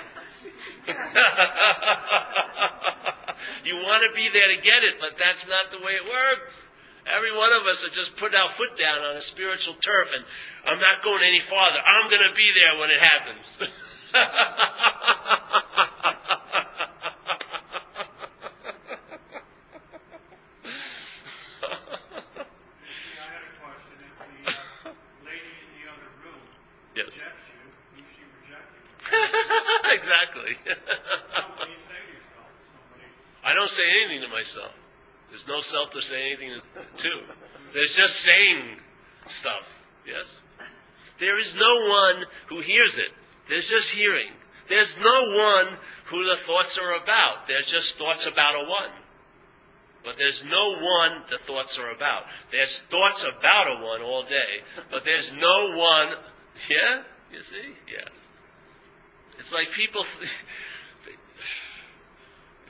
you want to be there to get it, but that's not the way it works. Every one of us are just putting our foot down on a spiritual turf, and I'm not going any farther. I'm going to be there when it happens. don't say anything to myself. There's no self to say anything to. There's just saying stuff. Yes? There is no one who hears it. There's just hearing. There's no one who the thoughts are about. There's just thoughts about a one. But there's no one the thoughts are about. There's thoughts about a one all day, but there's no one. Yeah? You see? Yes. It's like people.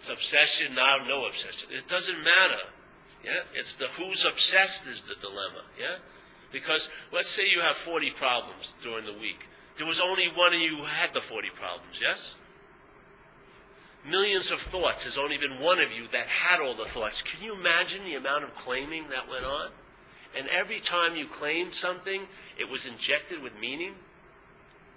It's obsession, now no obsession. It doesn't matter. Yeah? It's the who's obsessed is the dilemma. Yeah? Because let's say you have 40 problems during the week. There was only one of you who had the 40 problems, yes? Millions of thoughts. There's only been one of you that had all the thoughts. Can you imagine the amount of claiming that went on? And every time you claimed something, it was injected with meaning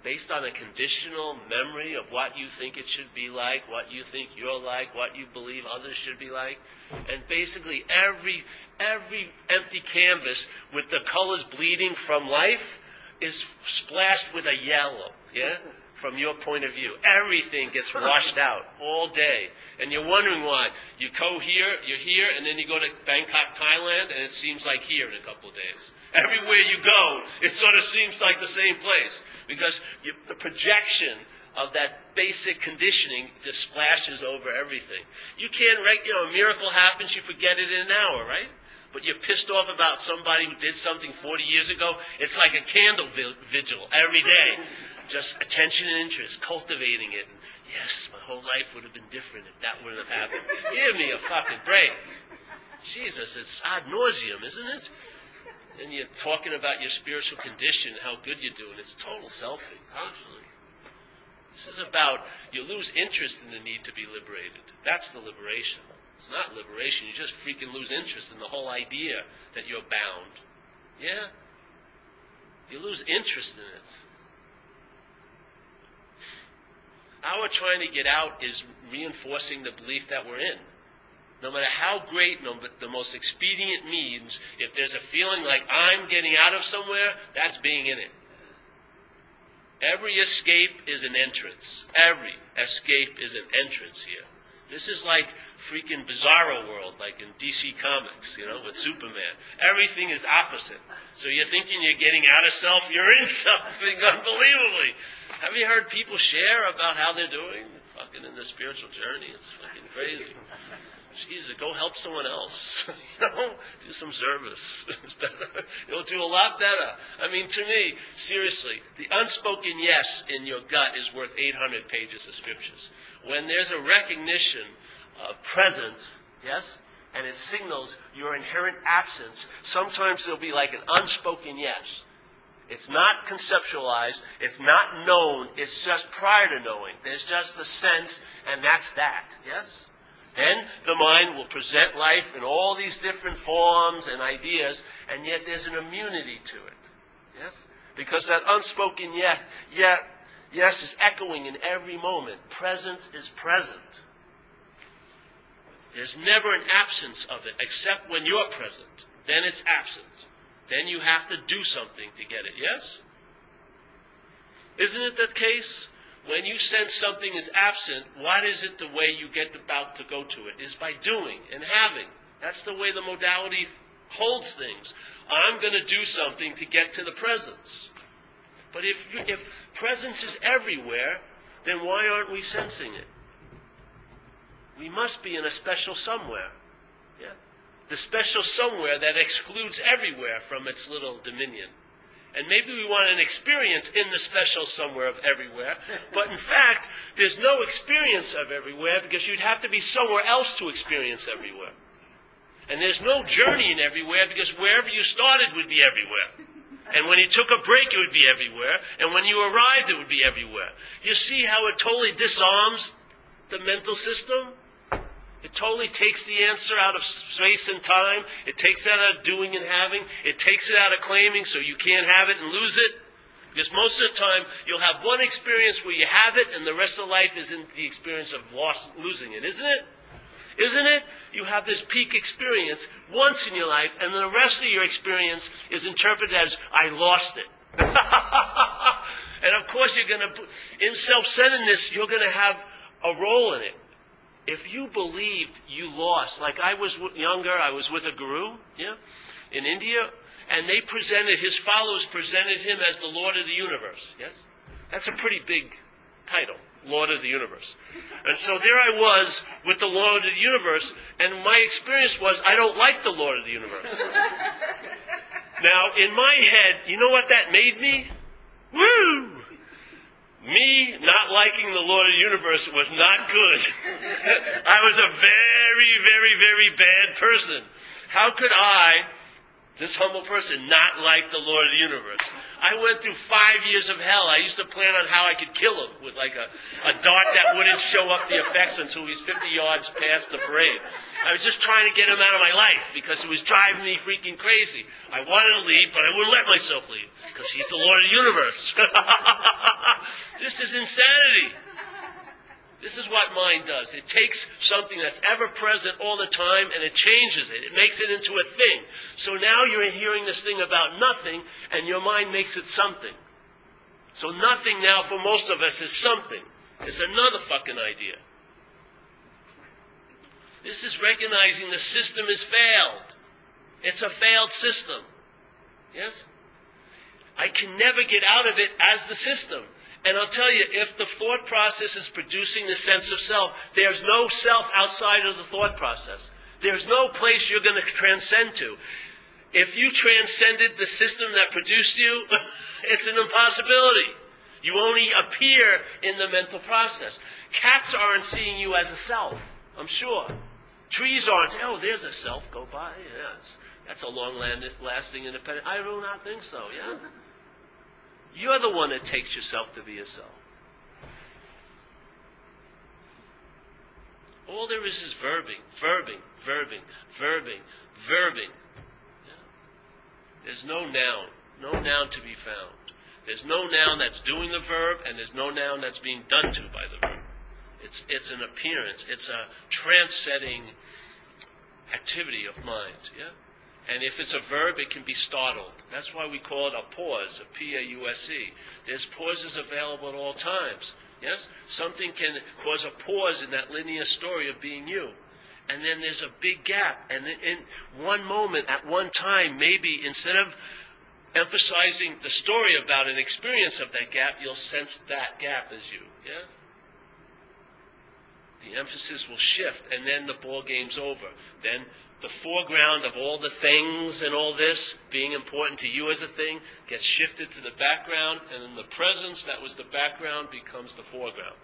based on a conditional memory of what you think it should be like, what you think you're like, what you believe others should be like. And basically every every empty canvas with the colors bleeding from life is splashed with a yellow, yeah? From your point of view. Everything gets washed out all day. And you're wondering why. You go here, you're here, and then you go to Bangkok, Thailand, and it seems like here in a couple of days. Everywhere you go, it sort of seems like the same place. Because you, the projection of that basic conditioning just splashes over everything. You can't, you know, a miracle happens, you forget it in an hour, right? but you're pissed off about somebody who did something 40 years ago, it's like a candle vigil every day. Just attention and interest, cultivating it. And yes, my whole life would have been different if that wouldn't have happened. Give me a fucking break. Jesus, it's ad nauseum, isn't it? And you're talking about your spiritual condition, how good you're doing. It's total selfing, constantly. This is about you lose interest in the need to be liberated. That's the liberation. It's not liberation. You just freaking lose interest in the whole idea that you're bound. Yeah? You lose interest in it. Our trying to get out is reinforcing the belief that we're in. No matter how great, the most expedient means, if there's a feeling like I'm getting out of somewhere, that's being in it. Every escape is an entrance. Every escape is an entrance here. This is like freaking bizarro world, like in DC Comics, you know, with Superman. Everything is opposite. So you're thinking you're getting out of self, you're in something unbelievably. Have you heard people share about how they're doing? Fucking in the spiritual journey. It's fucking crazy. Jesus, go help someone else. you know, do some service. You'll do a lot better. I mean, to me, seriously, the unspoken yes in your gut is worth 800 pages of scriptures. When there's a recognition of presence, yes, and it signals your inherent absence, sometimes there'll be like an unspoken yes. It's not conceptualized, it's not known, it's just prior to knowing. There's just a sense, and that's that, yes? Then the mind will present life in all these different forms and ideas, and yet there's an immunity to it. Yes? Because that unspoken yet, yet, yes is echoing in every moment. Presence is present. There's never an absence of it, except when you're present. Then it's absent. Then you have to do something to get it, yes? Isn't it that case? When you sense something is absent, what is it the way you get about to go to it? Is by doing and having. That's the way the modality holds things. I'm going to do something to get to the presence. But if, if presence is everywhere, then why aren't we sensing it? We must be in a special somewhere. Yeah? The special somewhere that excludes everywhere from its little dominion. And maybe we want an experience in the special somewhere of everywhere. But in fact, there's no experience of everywhere because you'd have to be somewhere else to experience everywhere. And there's no journey in everywhere because wherever you started would be everywhere. And when you took a break, it would be everywhere. And when you arrived, it would be everywhere. You see how it totally disarms the mental system? It totally takes the answer out of space and time. It takes it out of doing and having. It takes it out of claiming so you can't have it and lose it. Because most of the time, you'll have one experience where you have it, and the rest of life is in the experience of loss, losing it, isn't it? Isn't it? You have this peak experience once in your life, and then the rest of your experience is interpreted as, I lost it. and of course, you're going to, in self centeredness, you're going to have a role in it if you believed you lost, like I was younger, I was with a guru, yeah, in India, and they presented, his followers presented him as the Lord of the universe, yes? That's a pretty big title, Lord of the universe. And so there I was with the Lord of the universe, and my experience was, I don't like the Lord of the universe. now, in my head, you know what that made me? Woo! Me not liking the Lord of the universe was not good. I was a very, very, very bad person. How could I, this humble person, not like the Lord of the universe? I went through five years of hell. I used to plan on how I could kill him with like a, a dart that wouldn't show up the effects until he's 50 yards past the parade. I was just trying to get him out of my life because it was driving me freaking crazy. I wanted to leave, but I wouldn't let myself leave because he's the Lord of the universe. this is insanity. This is what mind does. It takes something that's ever present all the time and it changes it. It makes it into a thing. So now you're hearing this thing about nothing and your mind makes it something. So nothing now for most of us is something. It's another fucking idea. This is recognizing the system has failed. It's a failed system. Yes? I can never get out of it as the system. And I'll tell you, if the thought process is producing the sense of self, there's no self outside of the thought process. There's no place you're going to transcend to. If you transcended the system that produced you, it's an impossibility. You only appear in the mental process. Cats aren't seeing you as a self, I'm sure. Trees aren't, oh, there's a self, go by. Yes. That's a long lasting independent. I do not think so, yeah? You're the one that takes yourself to be yourself. All there is is verbing, verbing, verbing, verbing, verbing. There's no noun, no noun to be found. There's no noun that's doing the verb, and there's no noun that's being done to by the verb. It's, it's an appearance. It's a trance-setting activity of mind. Yeah. And if it's a verb, it can be startled. That's why we call it a pause, a P-A-U-S-E. There's pauses available at all times. Yes? Something can cause a pause in that linear story of being you. And then there's a big gap. And in one moment, at one time, maybe instead of emphasizing the story about an experience of that gap, you'll sense that gap as you. Yeah? The emphasis will shift, and then the ball game's over. Then the foreground of all the things and all this being important to you as a thing gets shifted to the background, and then the presence that was the background becomes the foreground.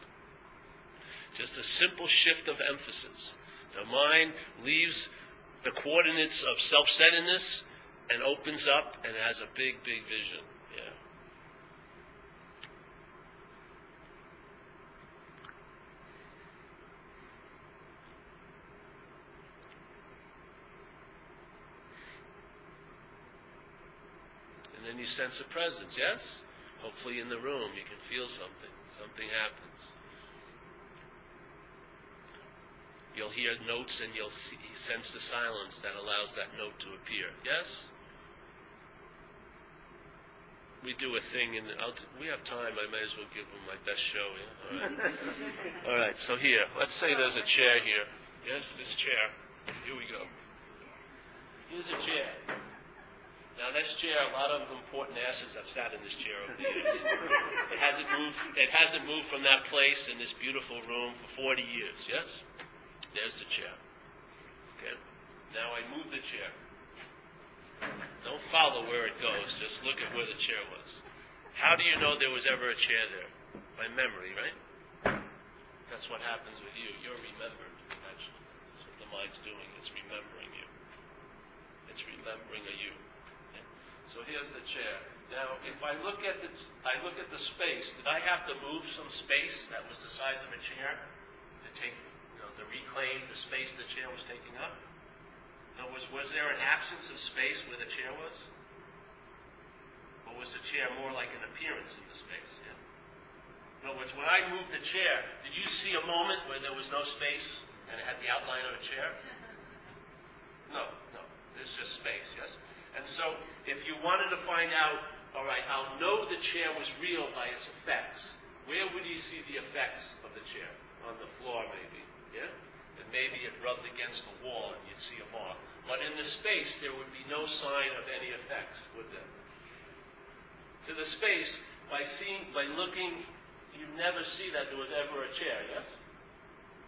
Just a simple shift of emphasis. The mind leaves the coordinates of self centeredness and opens up and has a big, big vision. Yeah. And you sense a presence, yes? Hopefully in the room you can feel something. Something happens. You'll hear notes and you'll see, sense the silence that allows that note to appear. Yes? We do a thing, and we have time. I may as well give them my best show. Yeah? All right. All right. So here, let's say there's a chair here. Yes, this chair. Here we go. Here's a chair. Now, this chair, a lot of important asses have sat in this chair over the years. It hasn't moved. It hasn't moved from that place in this beautiful room for 40 years. Yes. There's the chair. Okay. Now I move the chair. Don't follow where it goes. Just look at where the chair was. How do you know there was ever a chair there? By memory, right? That's what happens with you. You're remembered, actually. That's what the mind's doing. It's remembering you. It's remembering a you. So here's the chair. Now, if I look at the I look at the space, did I have to move some space that was the size of a chair to take you know, to reclaim the space the chair was taking up? In other words, was there an absence of space where the chair was? Or was the chair more like an appearance in the space? Yeah. In other words, when I moved the chair, did you see a moment where there was no space and it had the outline of a chair? No, no. There's just space, yes? And so, if you wanted to find out, all right, I'll know the chair was real by its effects. Where would you see the effects of the chair? On the floor, maybe. Yeah? And maybe it rubbed against the wall and you'd see a mark. But in the space, there would be no sign of any effects, would there? To the space, by seeing, by looking, you never see that there was ever a chair, yes?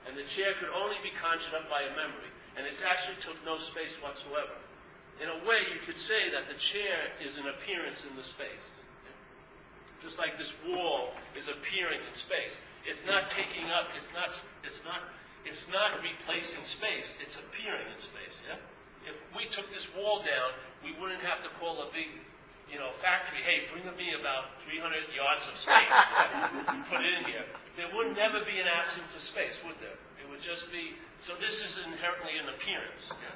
And the chair could only be conjured up by a memory. And it actually took no space whatsoever. In a way, you could say that the chair is an appearance in the space. Just like this wall is appearing in space. It's not taking up, it's not, it's not it's not replacing space, it's appearing in space, yeah? If we took this wall down, we wouldn't have to call a big, you know, factory, hey, bring me about 300 yards of space, put in here. There would never be an absence of space, would there? It would just be, so this is inherently an appearance, yeah?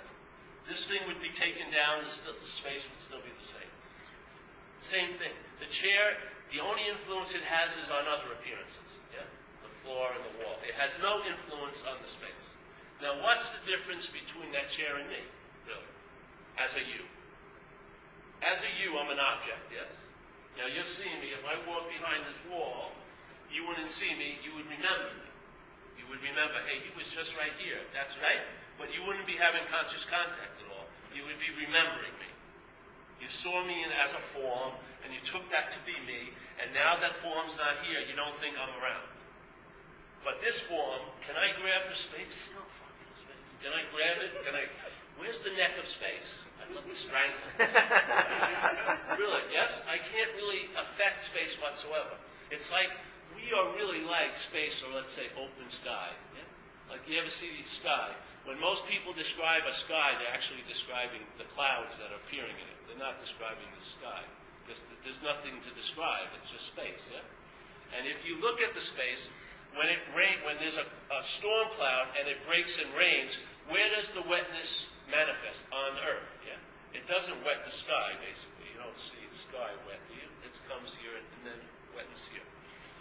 This thing would be taken down, the, the space would still be the same. Same thing. The chair, the only influence it has is on other appearances. Yeah? The floor and the wall. It has no influence on the space. Now, what's the difference between that chair and me, really? As a you. As a you, I'm an object, yes? Now, you're seeing me. If I walk behind this wall, you wouldn't see me, you would remember me. You would remember, hey, he was just right here. That's right. But you wouldn't be having conscious contact. You would be remembering me. You saw me in, as a form, and you took that to be me, and now that form's not here, you don't think I'm around. But this form, can I grab the space? No fucking space. Can I grab it? Can I? Where's the neck of space? I'd love to strangle it. really, yes? I can't really affect space whatsoever. It's like we are really like space, or let's say open sky. Yeah? Like you ever see the sky? When most people describe a sky, they're actually describing the clouds that are appearing in it. They're not describing the sky. Because there's nothing to describe. It's just space, yeah? And if you look at the space, when it rain, when there's a, a storm cloud and it breaks and rains, where does the wetness manifest? On Earth, yeah? It doesn't wet the sky, basically. You don't see the sky wet, do you? It comes here and then wetness here.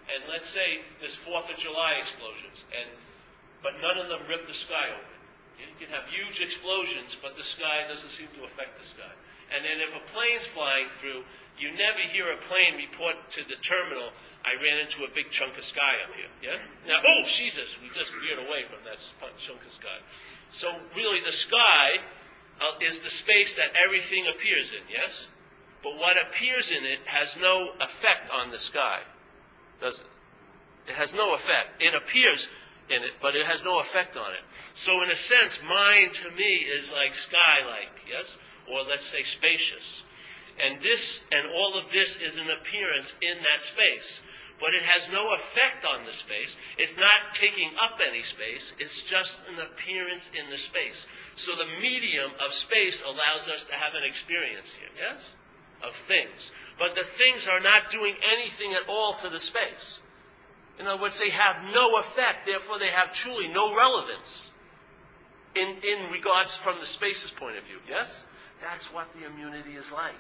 And let's say there's Fourth of July explosions, and but none of them rip the sky open. You can have huge explosions, but the sky doesn't seem to affect the sky. And then if a plane's flying through, you never hear a plane report to the terminal, I ran into a big chunk of sky up here. Yeah? Now, oh, Jesus, we just veered away from that chunk of sky. So really the sky uh, is the space that everything appears in, yes? But what appears in it has no effect on the sky, does it? It has no effect. It appears in it, but it has no effect on it. So in a sense, mind to me is like sky-like, yes? or let's say spacious. And this and all of this is an appearance in that space. But it has no effect on the space. It's not taking up any space. It's just an appearance in the space. So the medium of space allows us to have an experience here, yes? Of things. But the things are not doing anything at all to the space. In other words, they have no effect, therefore they have truly no relevance in, in regards from the space's point of view, yes? That's what the immunity is like.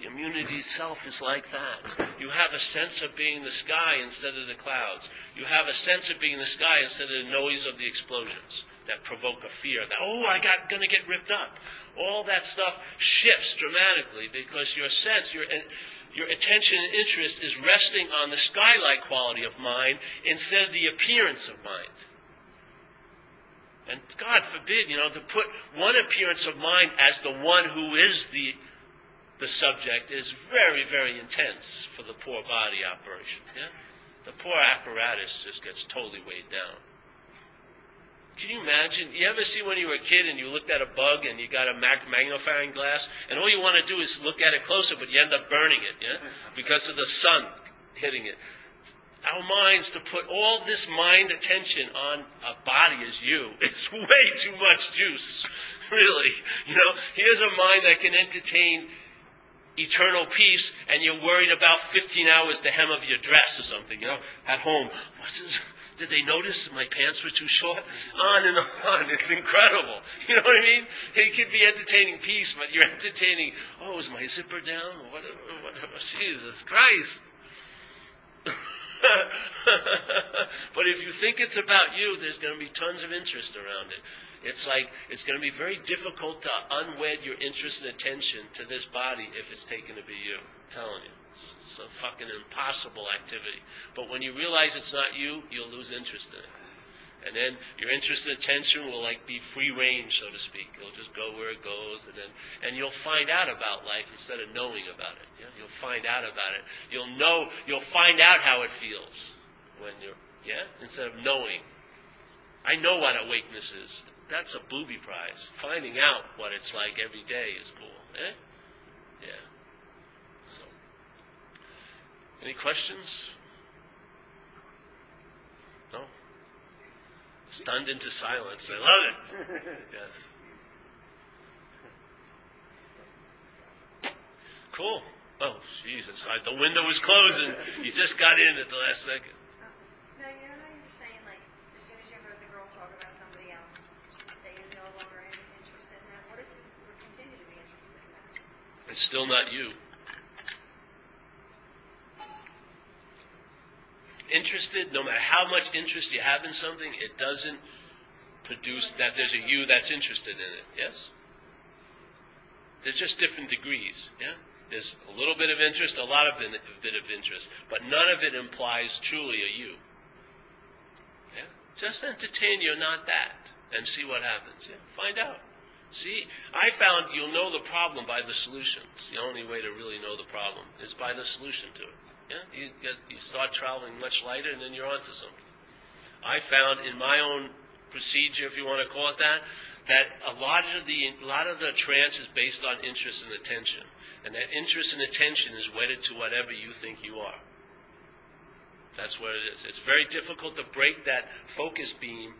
The immunity itself is like that. You have a sense of being the sky instead of the clouds. You have a sense of being the sky instead of the noise of the explosions that provoke a fear that, oh, I got going to get ripped up. All that stuff shifts dramatically because your sense, your, your attention and interest is resting on the sky-like quality of mind instead of the appearance of mind. And God forbid, you know, to put one appearance of mind as the one who is the, the subject is very, very intense for the poor body operation. Yeah? The poor apparatus just gets totally weighed down. Can you imagine? You ever see when you were a kid and you looked at a bug and you got a magnifying glass and all you want to do is look at it closer, but you end up burning it, yeah? Because of the sun hitting it our minds to put all this mind attention on a body as you. It's way too much juice, really. You know, here's a mind that can entertain eternal peace, and you're worried about 15 hours the hem of your dress or something, you know, at home. What's this? Did they notice my pants were too short? On and on. It's incredible. You know what I mean? It could be entertaining peace, but you're entertaining, oh, is my zipper down? What, what, Jesus Christ. but if you think it's about you, there's going to be tons of interest around it. It's like it's going to be very difficult to unwed your interest and attention to this body if it's taken to be you. I'm telling you. It's, a fucking impossible activity. But when you realize it's not you, you'll lose interest in it. And then your interest and attention will like be free range, so to speak. It'll just go where it goes, and then and you'll find out about life instead of knowing about it. Yeah? You'll find out about it. You'll know. You'll find out how it feels when you're yeah instead of knowing. I know what awakeness is. That's a booby prize. Finding out what it's like every day is cool. Eh? Yeah. So, any questions? No. Stunned into silence. I love it. Yes. Cool. Oh, Jesus. I, the window was closing. You just got in at the last second. Now, you know how you're saying, like, as soon as you heard the girl talk about somebody else, that you're no longer interested in that? What if you would continue to be interested in that? It's still not you. Interested, no matter how much interest you have in something, it doesn't produce that there's a you that's interested in it. Yes? They're just different degrees. Yeah? There's a little bit of interest, a lot of bit a bit of interest, but none of it implies truly a you. Yeah? Just entertain you're not that and see what happens. Yeah? Find out. See, I found you'll know the problem by the solution. It's the only way to really know the problem is by the solution to it. Yeah, you get you start traveling much lighter, and then you're onto something. I found in my own procedure, if you want to call it that, that a lot of the a lot of the trance is based on interest and attention, and that interest and attention is wedded to whatever you think you are. That's what it is. It's very difficult to break that focus beam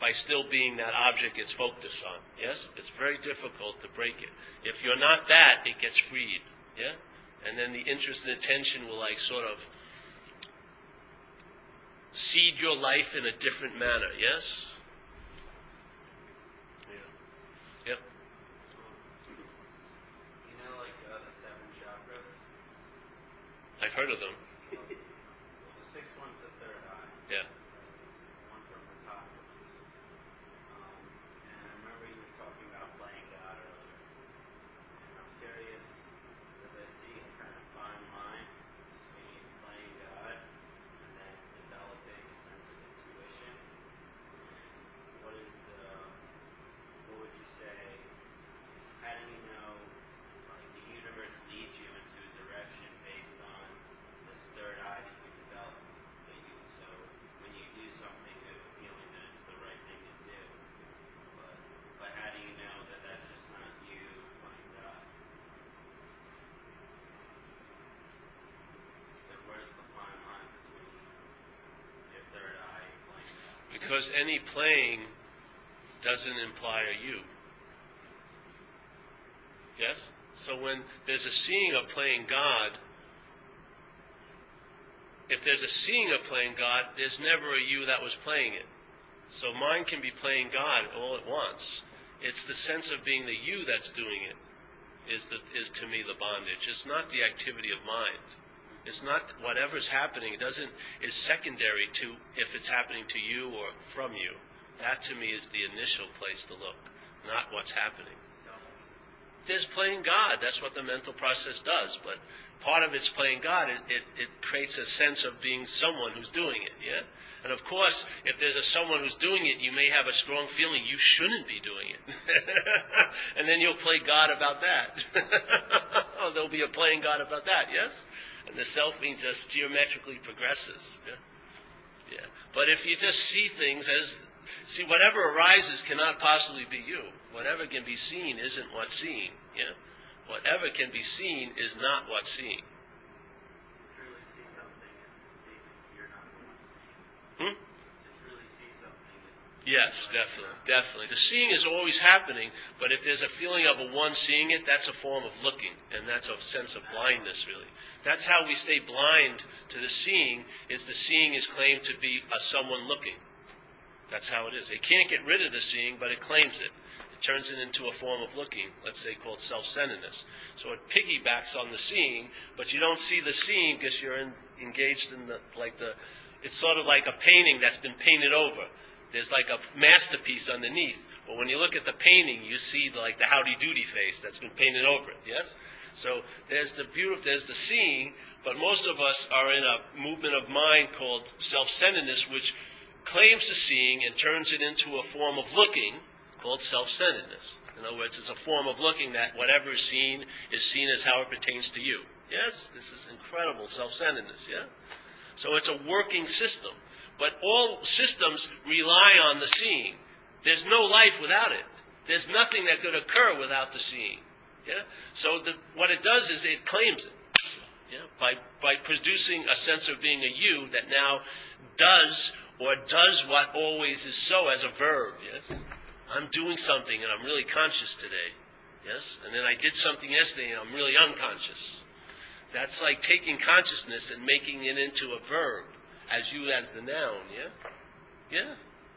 by still being that object it's focused on. Yes? It's very difficult to break it. If you're not that, it gets freed. Yeah? And then the interest and attention will like sort of seed your life in a different manner. Yes? Yeah. Yep. You know, like uh, the seven chakras? I've heard of them. Well, the sixth one's the third eye. Yeah. It's the one from the top, which is. Um, and I remember you were talking about playing God earlier. And I'm curious, because I see a kind of fine line between playing God and then developing a sense of intuition. And what is the. What would you say? How do you know, like, the universe leads you into a direction based on this third eye that you develop? That you, so when you do something, you have a feeling that it's the right thing to do. But, but how do you know that that's just not you playing God? So where's the fine line between your third eye and playing God? Because any playing doesn't imply a you. Yes? So when there's a seeing of playing God, if there's a seeing of playing God, there's never a you that was playing it. So mind can be playing God all at once. It's the sense of being the you that's doing it is the is to me the bondage. It's not the activity of mind. It's not whatever's happening. It doesn't is secondary to if it's happening to you or from you. That to me is the initial place to look, not what's happening. There's playing God. That's what the mental process does. But part of it's playing God. It, it, it creates a sense of being someone who's doing it. Yeah. And of course, if there's a someone who's doing it, you may have a strong feeling you shouldn't be doing it, and then you'll play God about that. there'll be a playing God about that. Yes. And the selfing just geometrically progresses. Yeah. Yeah. But if you just see things as see whatever arises cannot possibly be you. Whatever can be seen isn't what's seen. Yeah. Whatever can be seen is not what's seen. To truly see something is to see that you're not the one seeing. Hmm? To truly see something is Yes, definitely, definitely. The seeing is always happening, but if there's a feeling of a one seeing it, that's a form of looking, and that's a sense of blindness, really. That's how we stay blind to the seeing, is the seeing is claimed to be a someone looking. That's how it is. It can't get rid of the seeing, but it claims it. It turns it into a form of looking, let's say called self-centeredness. So it piggybacks on the seeing, but you don't see the seeing because you're in, engaged in the, like the, it's sort of like a painting that's been painted over. There's like a masterpiece underneath. But when you look at the painting, you see like the howdy doody face that's been painted over it, yes? So there's the beautiful, there's the seeing, but most of us are in a movement of mind called self-centeredness, which claims the seeing and turns it into a form of looking called self-centeredness. In other words, it's a form of looking that whatever is seen is seen as how it pertains to you. Yes, this is incredible self-centeredness, yeah? So it's a working system. But all systems rely on the seeing. There's no life without it. There's nothing that could occur without the seeing. Yeah? So the, what it does is it claims it. Yeah? By, by producing a sense of being a you that now does or does what always is so as a verb, yes? I'm doing something and I'm really conscious today, yes? And then I did something yesterday and I'm really unconscious. That's like taking consciousness and making it into a verb, as you as the noun, yeah? Yeah,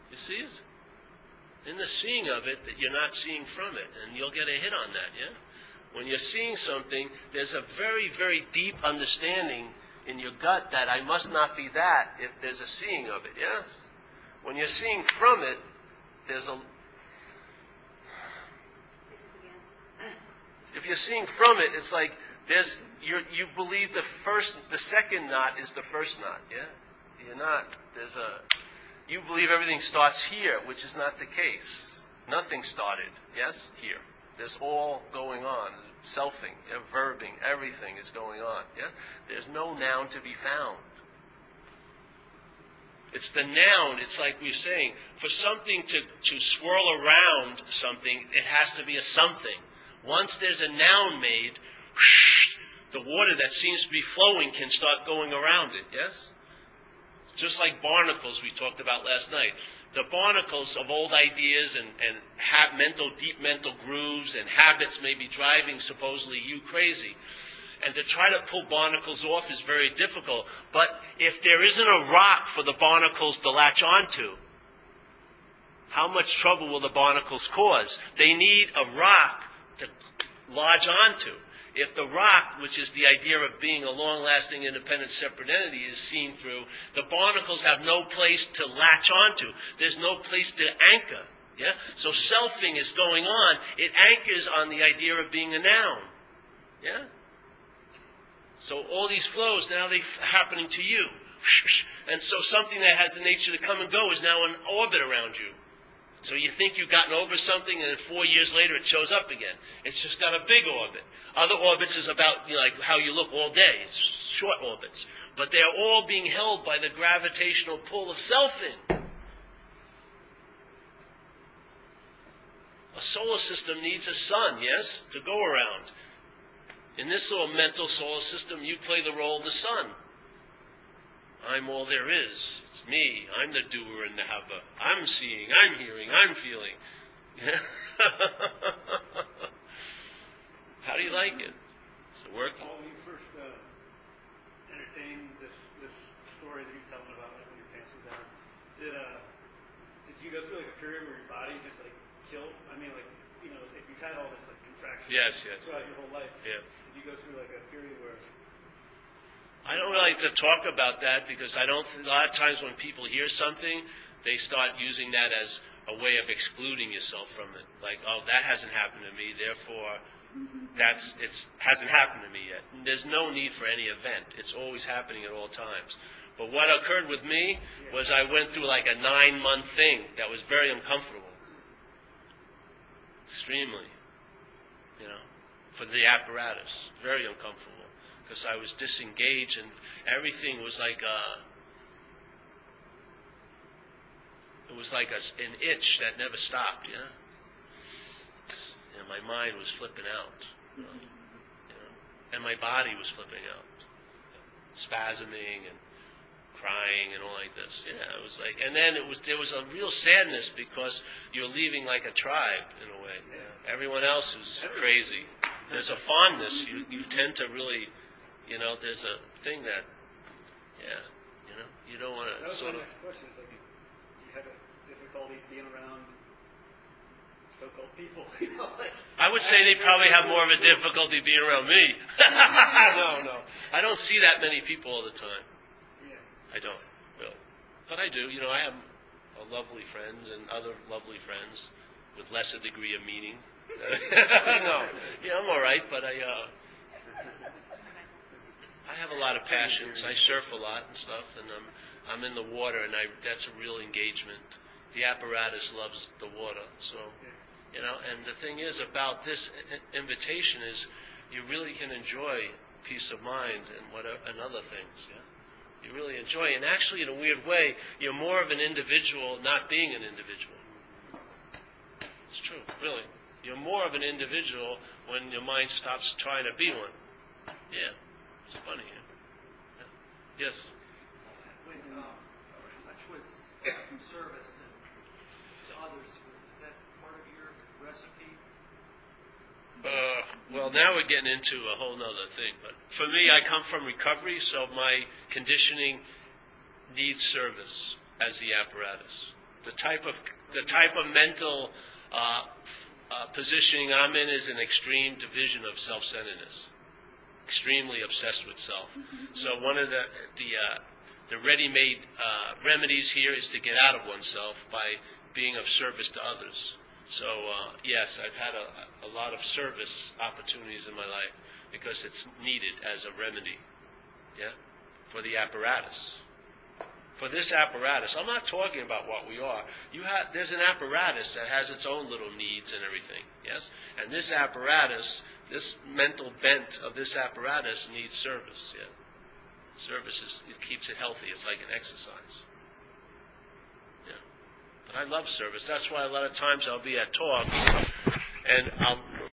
you see it? In the seeing of it, that you're not seeing from it, and you'll get a hit on that, yeah? When you're seeing something, there's a very, very deep understanding in your gut that I must not be that if there's a seeing of it, yes? When you're seeing from it, there's a. If you're seeing from it, it's like there's you you believe the first, the second knot is the first knot, yeah? You're not. There's a. You believe everything starts here, which is not the case. Nothing started, yes, here. There's all going on. Selfing, verbing, everything is going on. Yeah? There's no noun to be found. It's the noun, it's like we're saying, for something to, to swirl around something, it has to be a something. Once there's a noun made, the water that seems to be flowing can start going around it, yes? Just like barnacles we talked about last night. The barnacles of old ideas and, and ha- mental, deep mental grooves and habits may be driving supposedly you crazy. And to try to pull barnacles off is very difficult. But if there isn't a rock for the barnacles to latch onto, how much trouble will the barnacles cause? They need a rock to lodge onto. If the rock, which is the idea of being a long lasting independent separate entity, is seen through, the barnacles have no place to latch onto. There's no place to anchor. Yeah? So selfing is going on. It anchors on the idea of being a noun. Yeah? So all these flows now they're happening to you. And so something that has the nature to come and go is now in orbit around you. So you think you've gotten over something, and then four years later it shows up again. It's just got a big orbit. Other orbits is about you know, like how you look all day. It's short orbits, but they are all being held by the gravitational pull of selfing. A solar system needs a sun, yes, to go around. In this little mental solar system, you play the role of the sun. I'm all there is. It's me. I'm the doer and the haver. I'm seeing, I'm hearing, I'm feeling. How do you like it? Is it working? Well, when you first uh, entertained this this story that you're telling about, like when your pants were down, did uh did you go through like a period where your body just like killed? I mean, like you know, if you've had all this like contraction Yes, yes. throughout your whole life, Yeah. did you go through like a period where I don't like to talk about that because I don't. A lot of times when people hear something, they start using that as a way of excluding yourself from it. Like, oh, that hasn't happened to me, therefore, that's it's hasn't happened to me yet. There's no need for any event. It's always happening at all times. But what occurred with me was I went through like a nine month thing that was very uncomfortable. Extremely. You know, for the apparatus. Very uncomfortable because I was disengaged and everything was like a. It was like a, an itch that never stopped, yeah. And my mind was flipping out, you know, and my body was flipping out, spasming and crying and all like this. Yeah, it was like, and then it was there was a real sadness because you're leaving like a tribe in a way. Everyone else is crazy. There's a fondness. You you tend to really you know, there's a thing that, yeah, you know, you don't want that to was sort my of. next question. Is like you, you had a difficulty being around so-called people. You know, like, I would say they probably have more of a difficulty being around me. no, no, I don't see that many people all the time. Yeah. I don't really, but I do. You know, I have a lovely friends and other lovely friends with lesser degree of meaning. no, yeah, I'm all right, but I. Uh, I have a lot of passions. I surf a lot and stuff, and I'm I'm in the water, and I that's a real engagement. The apparatus loves the water, so you know. And the thing is about this invitation is, you really can enjoy peace of mind and what and other things. Yeah, you really enjoy, and actually, in a weird way, you're more of an individual not being an individual. It's true, really. You're more of an individual when your mind stops trying to be one. Yeah. It's funny, yeah. yeah. Yes. When, uh, how much was service and to others. Is that part of your recipe? Uh, well, now we're getting into a whole other thing. But for me, I come from recovery, so my conditioning needs service as the apparatus. The type of the type of mental uh, uh, positioning I'm in is an extreme division of self-centeredness, extremely obsessed with self. So one of the the uh, the ready-made uh, remedies here is to get out of oneself by being of service to others. So uh, yes, I've had a, a lot of service opportunities in my life because it's needed as a remedy, yeah, for the apparatus. For this apparatus, I'm not talking about what we are. You have there's an apparatus that has its own little needs and everything, yes, and this apparatus, this mental bent of this apparatus needs service, yeah. Service is, it keeps it healthy. It's like an exercise. Yeah. But I love service. That's why a lot of times I'll be at talk and I'll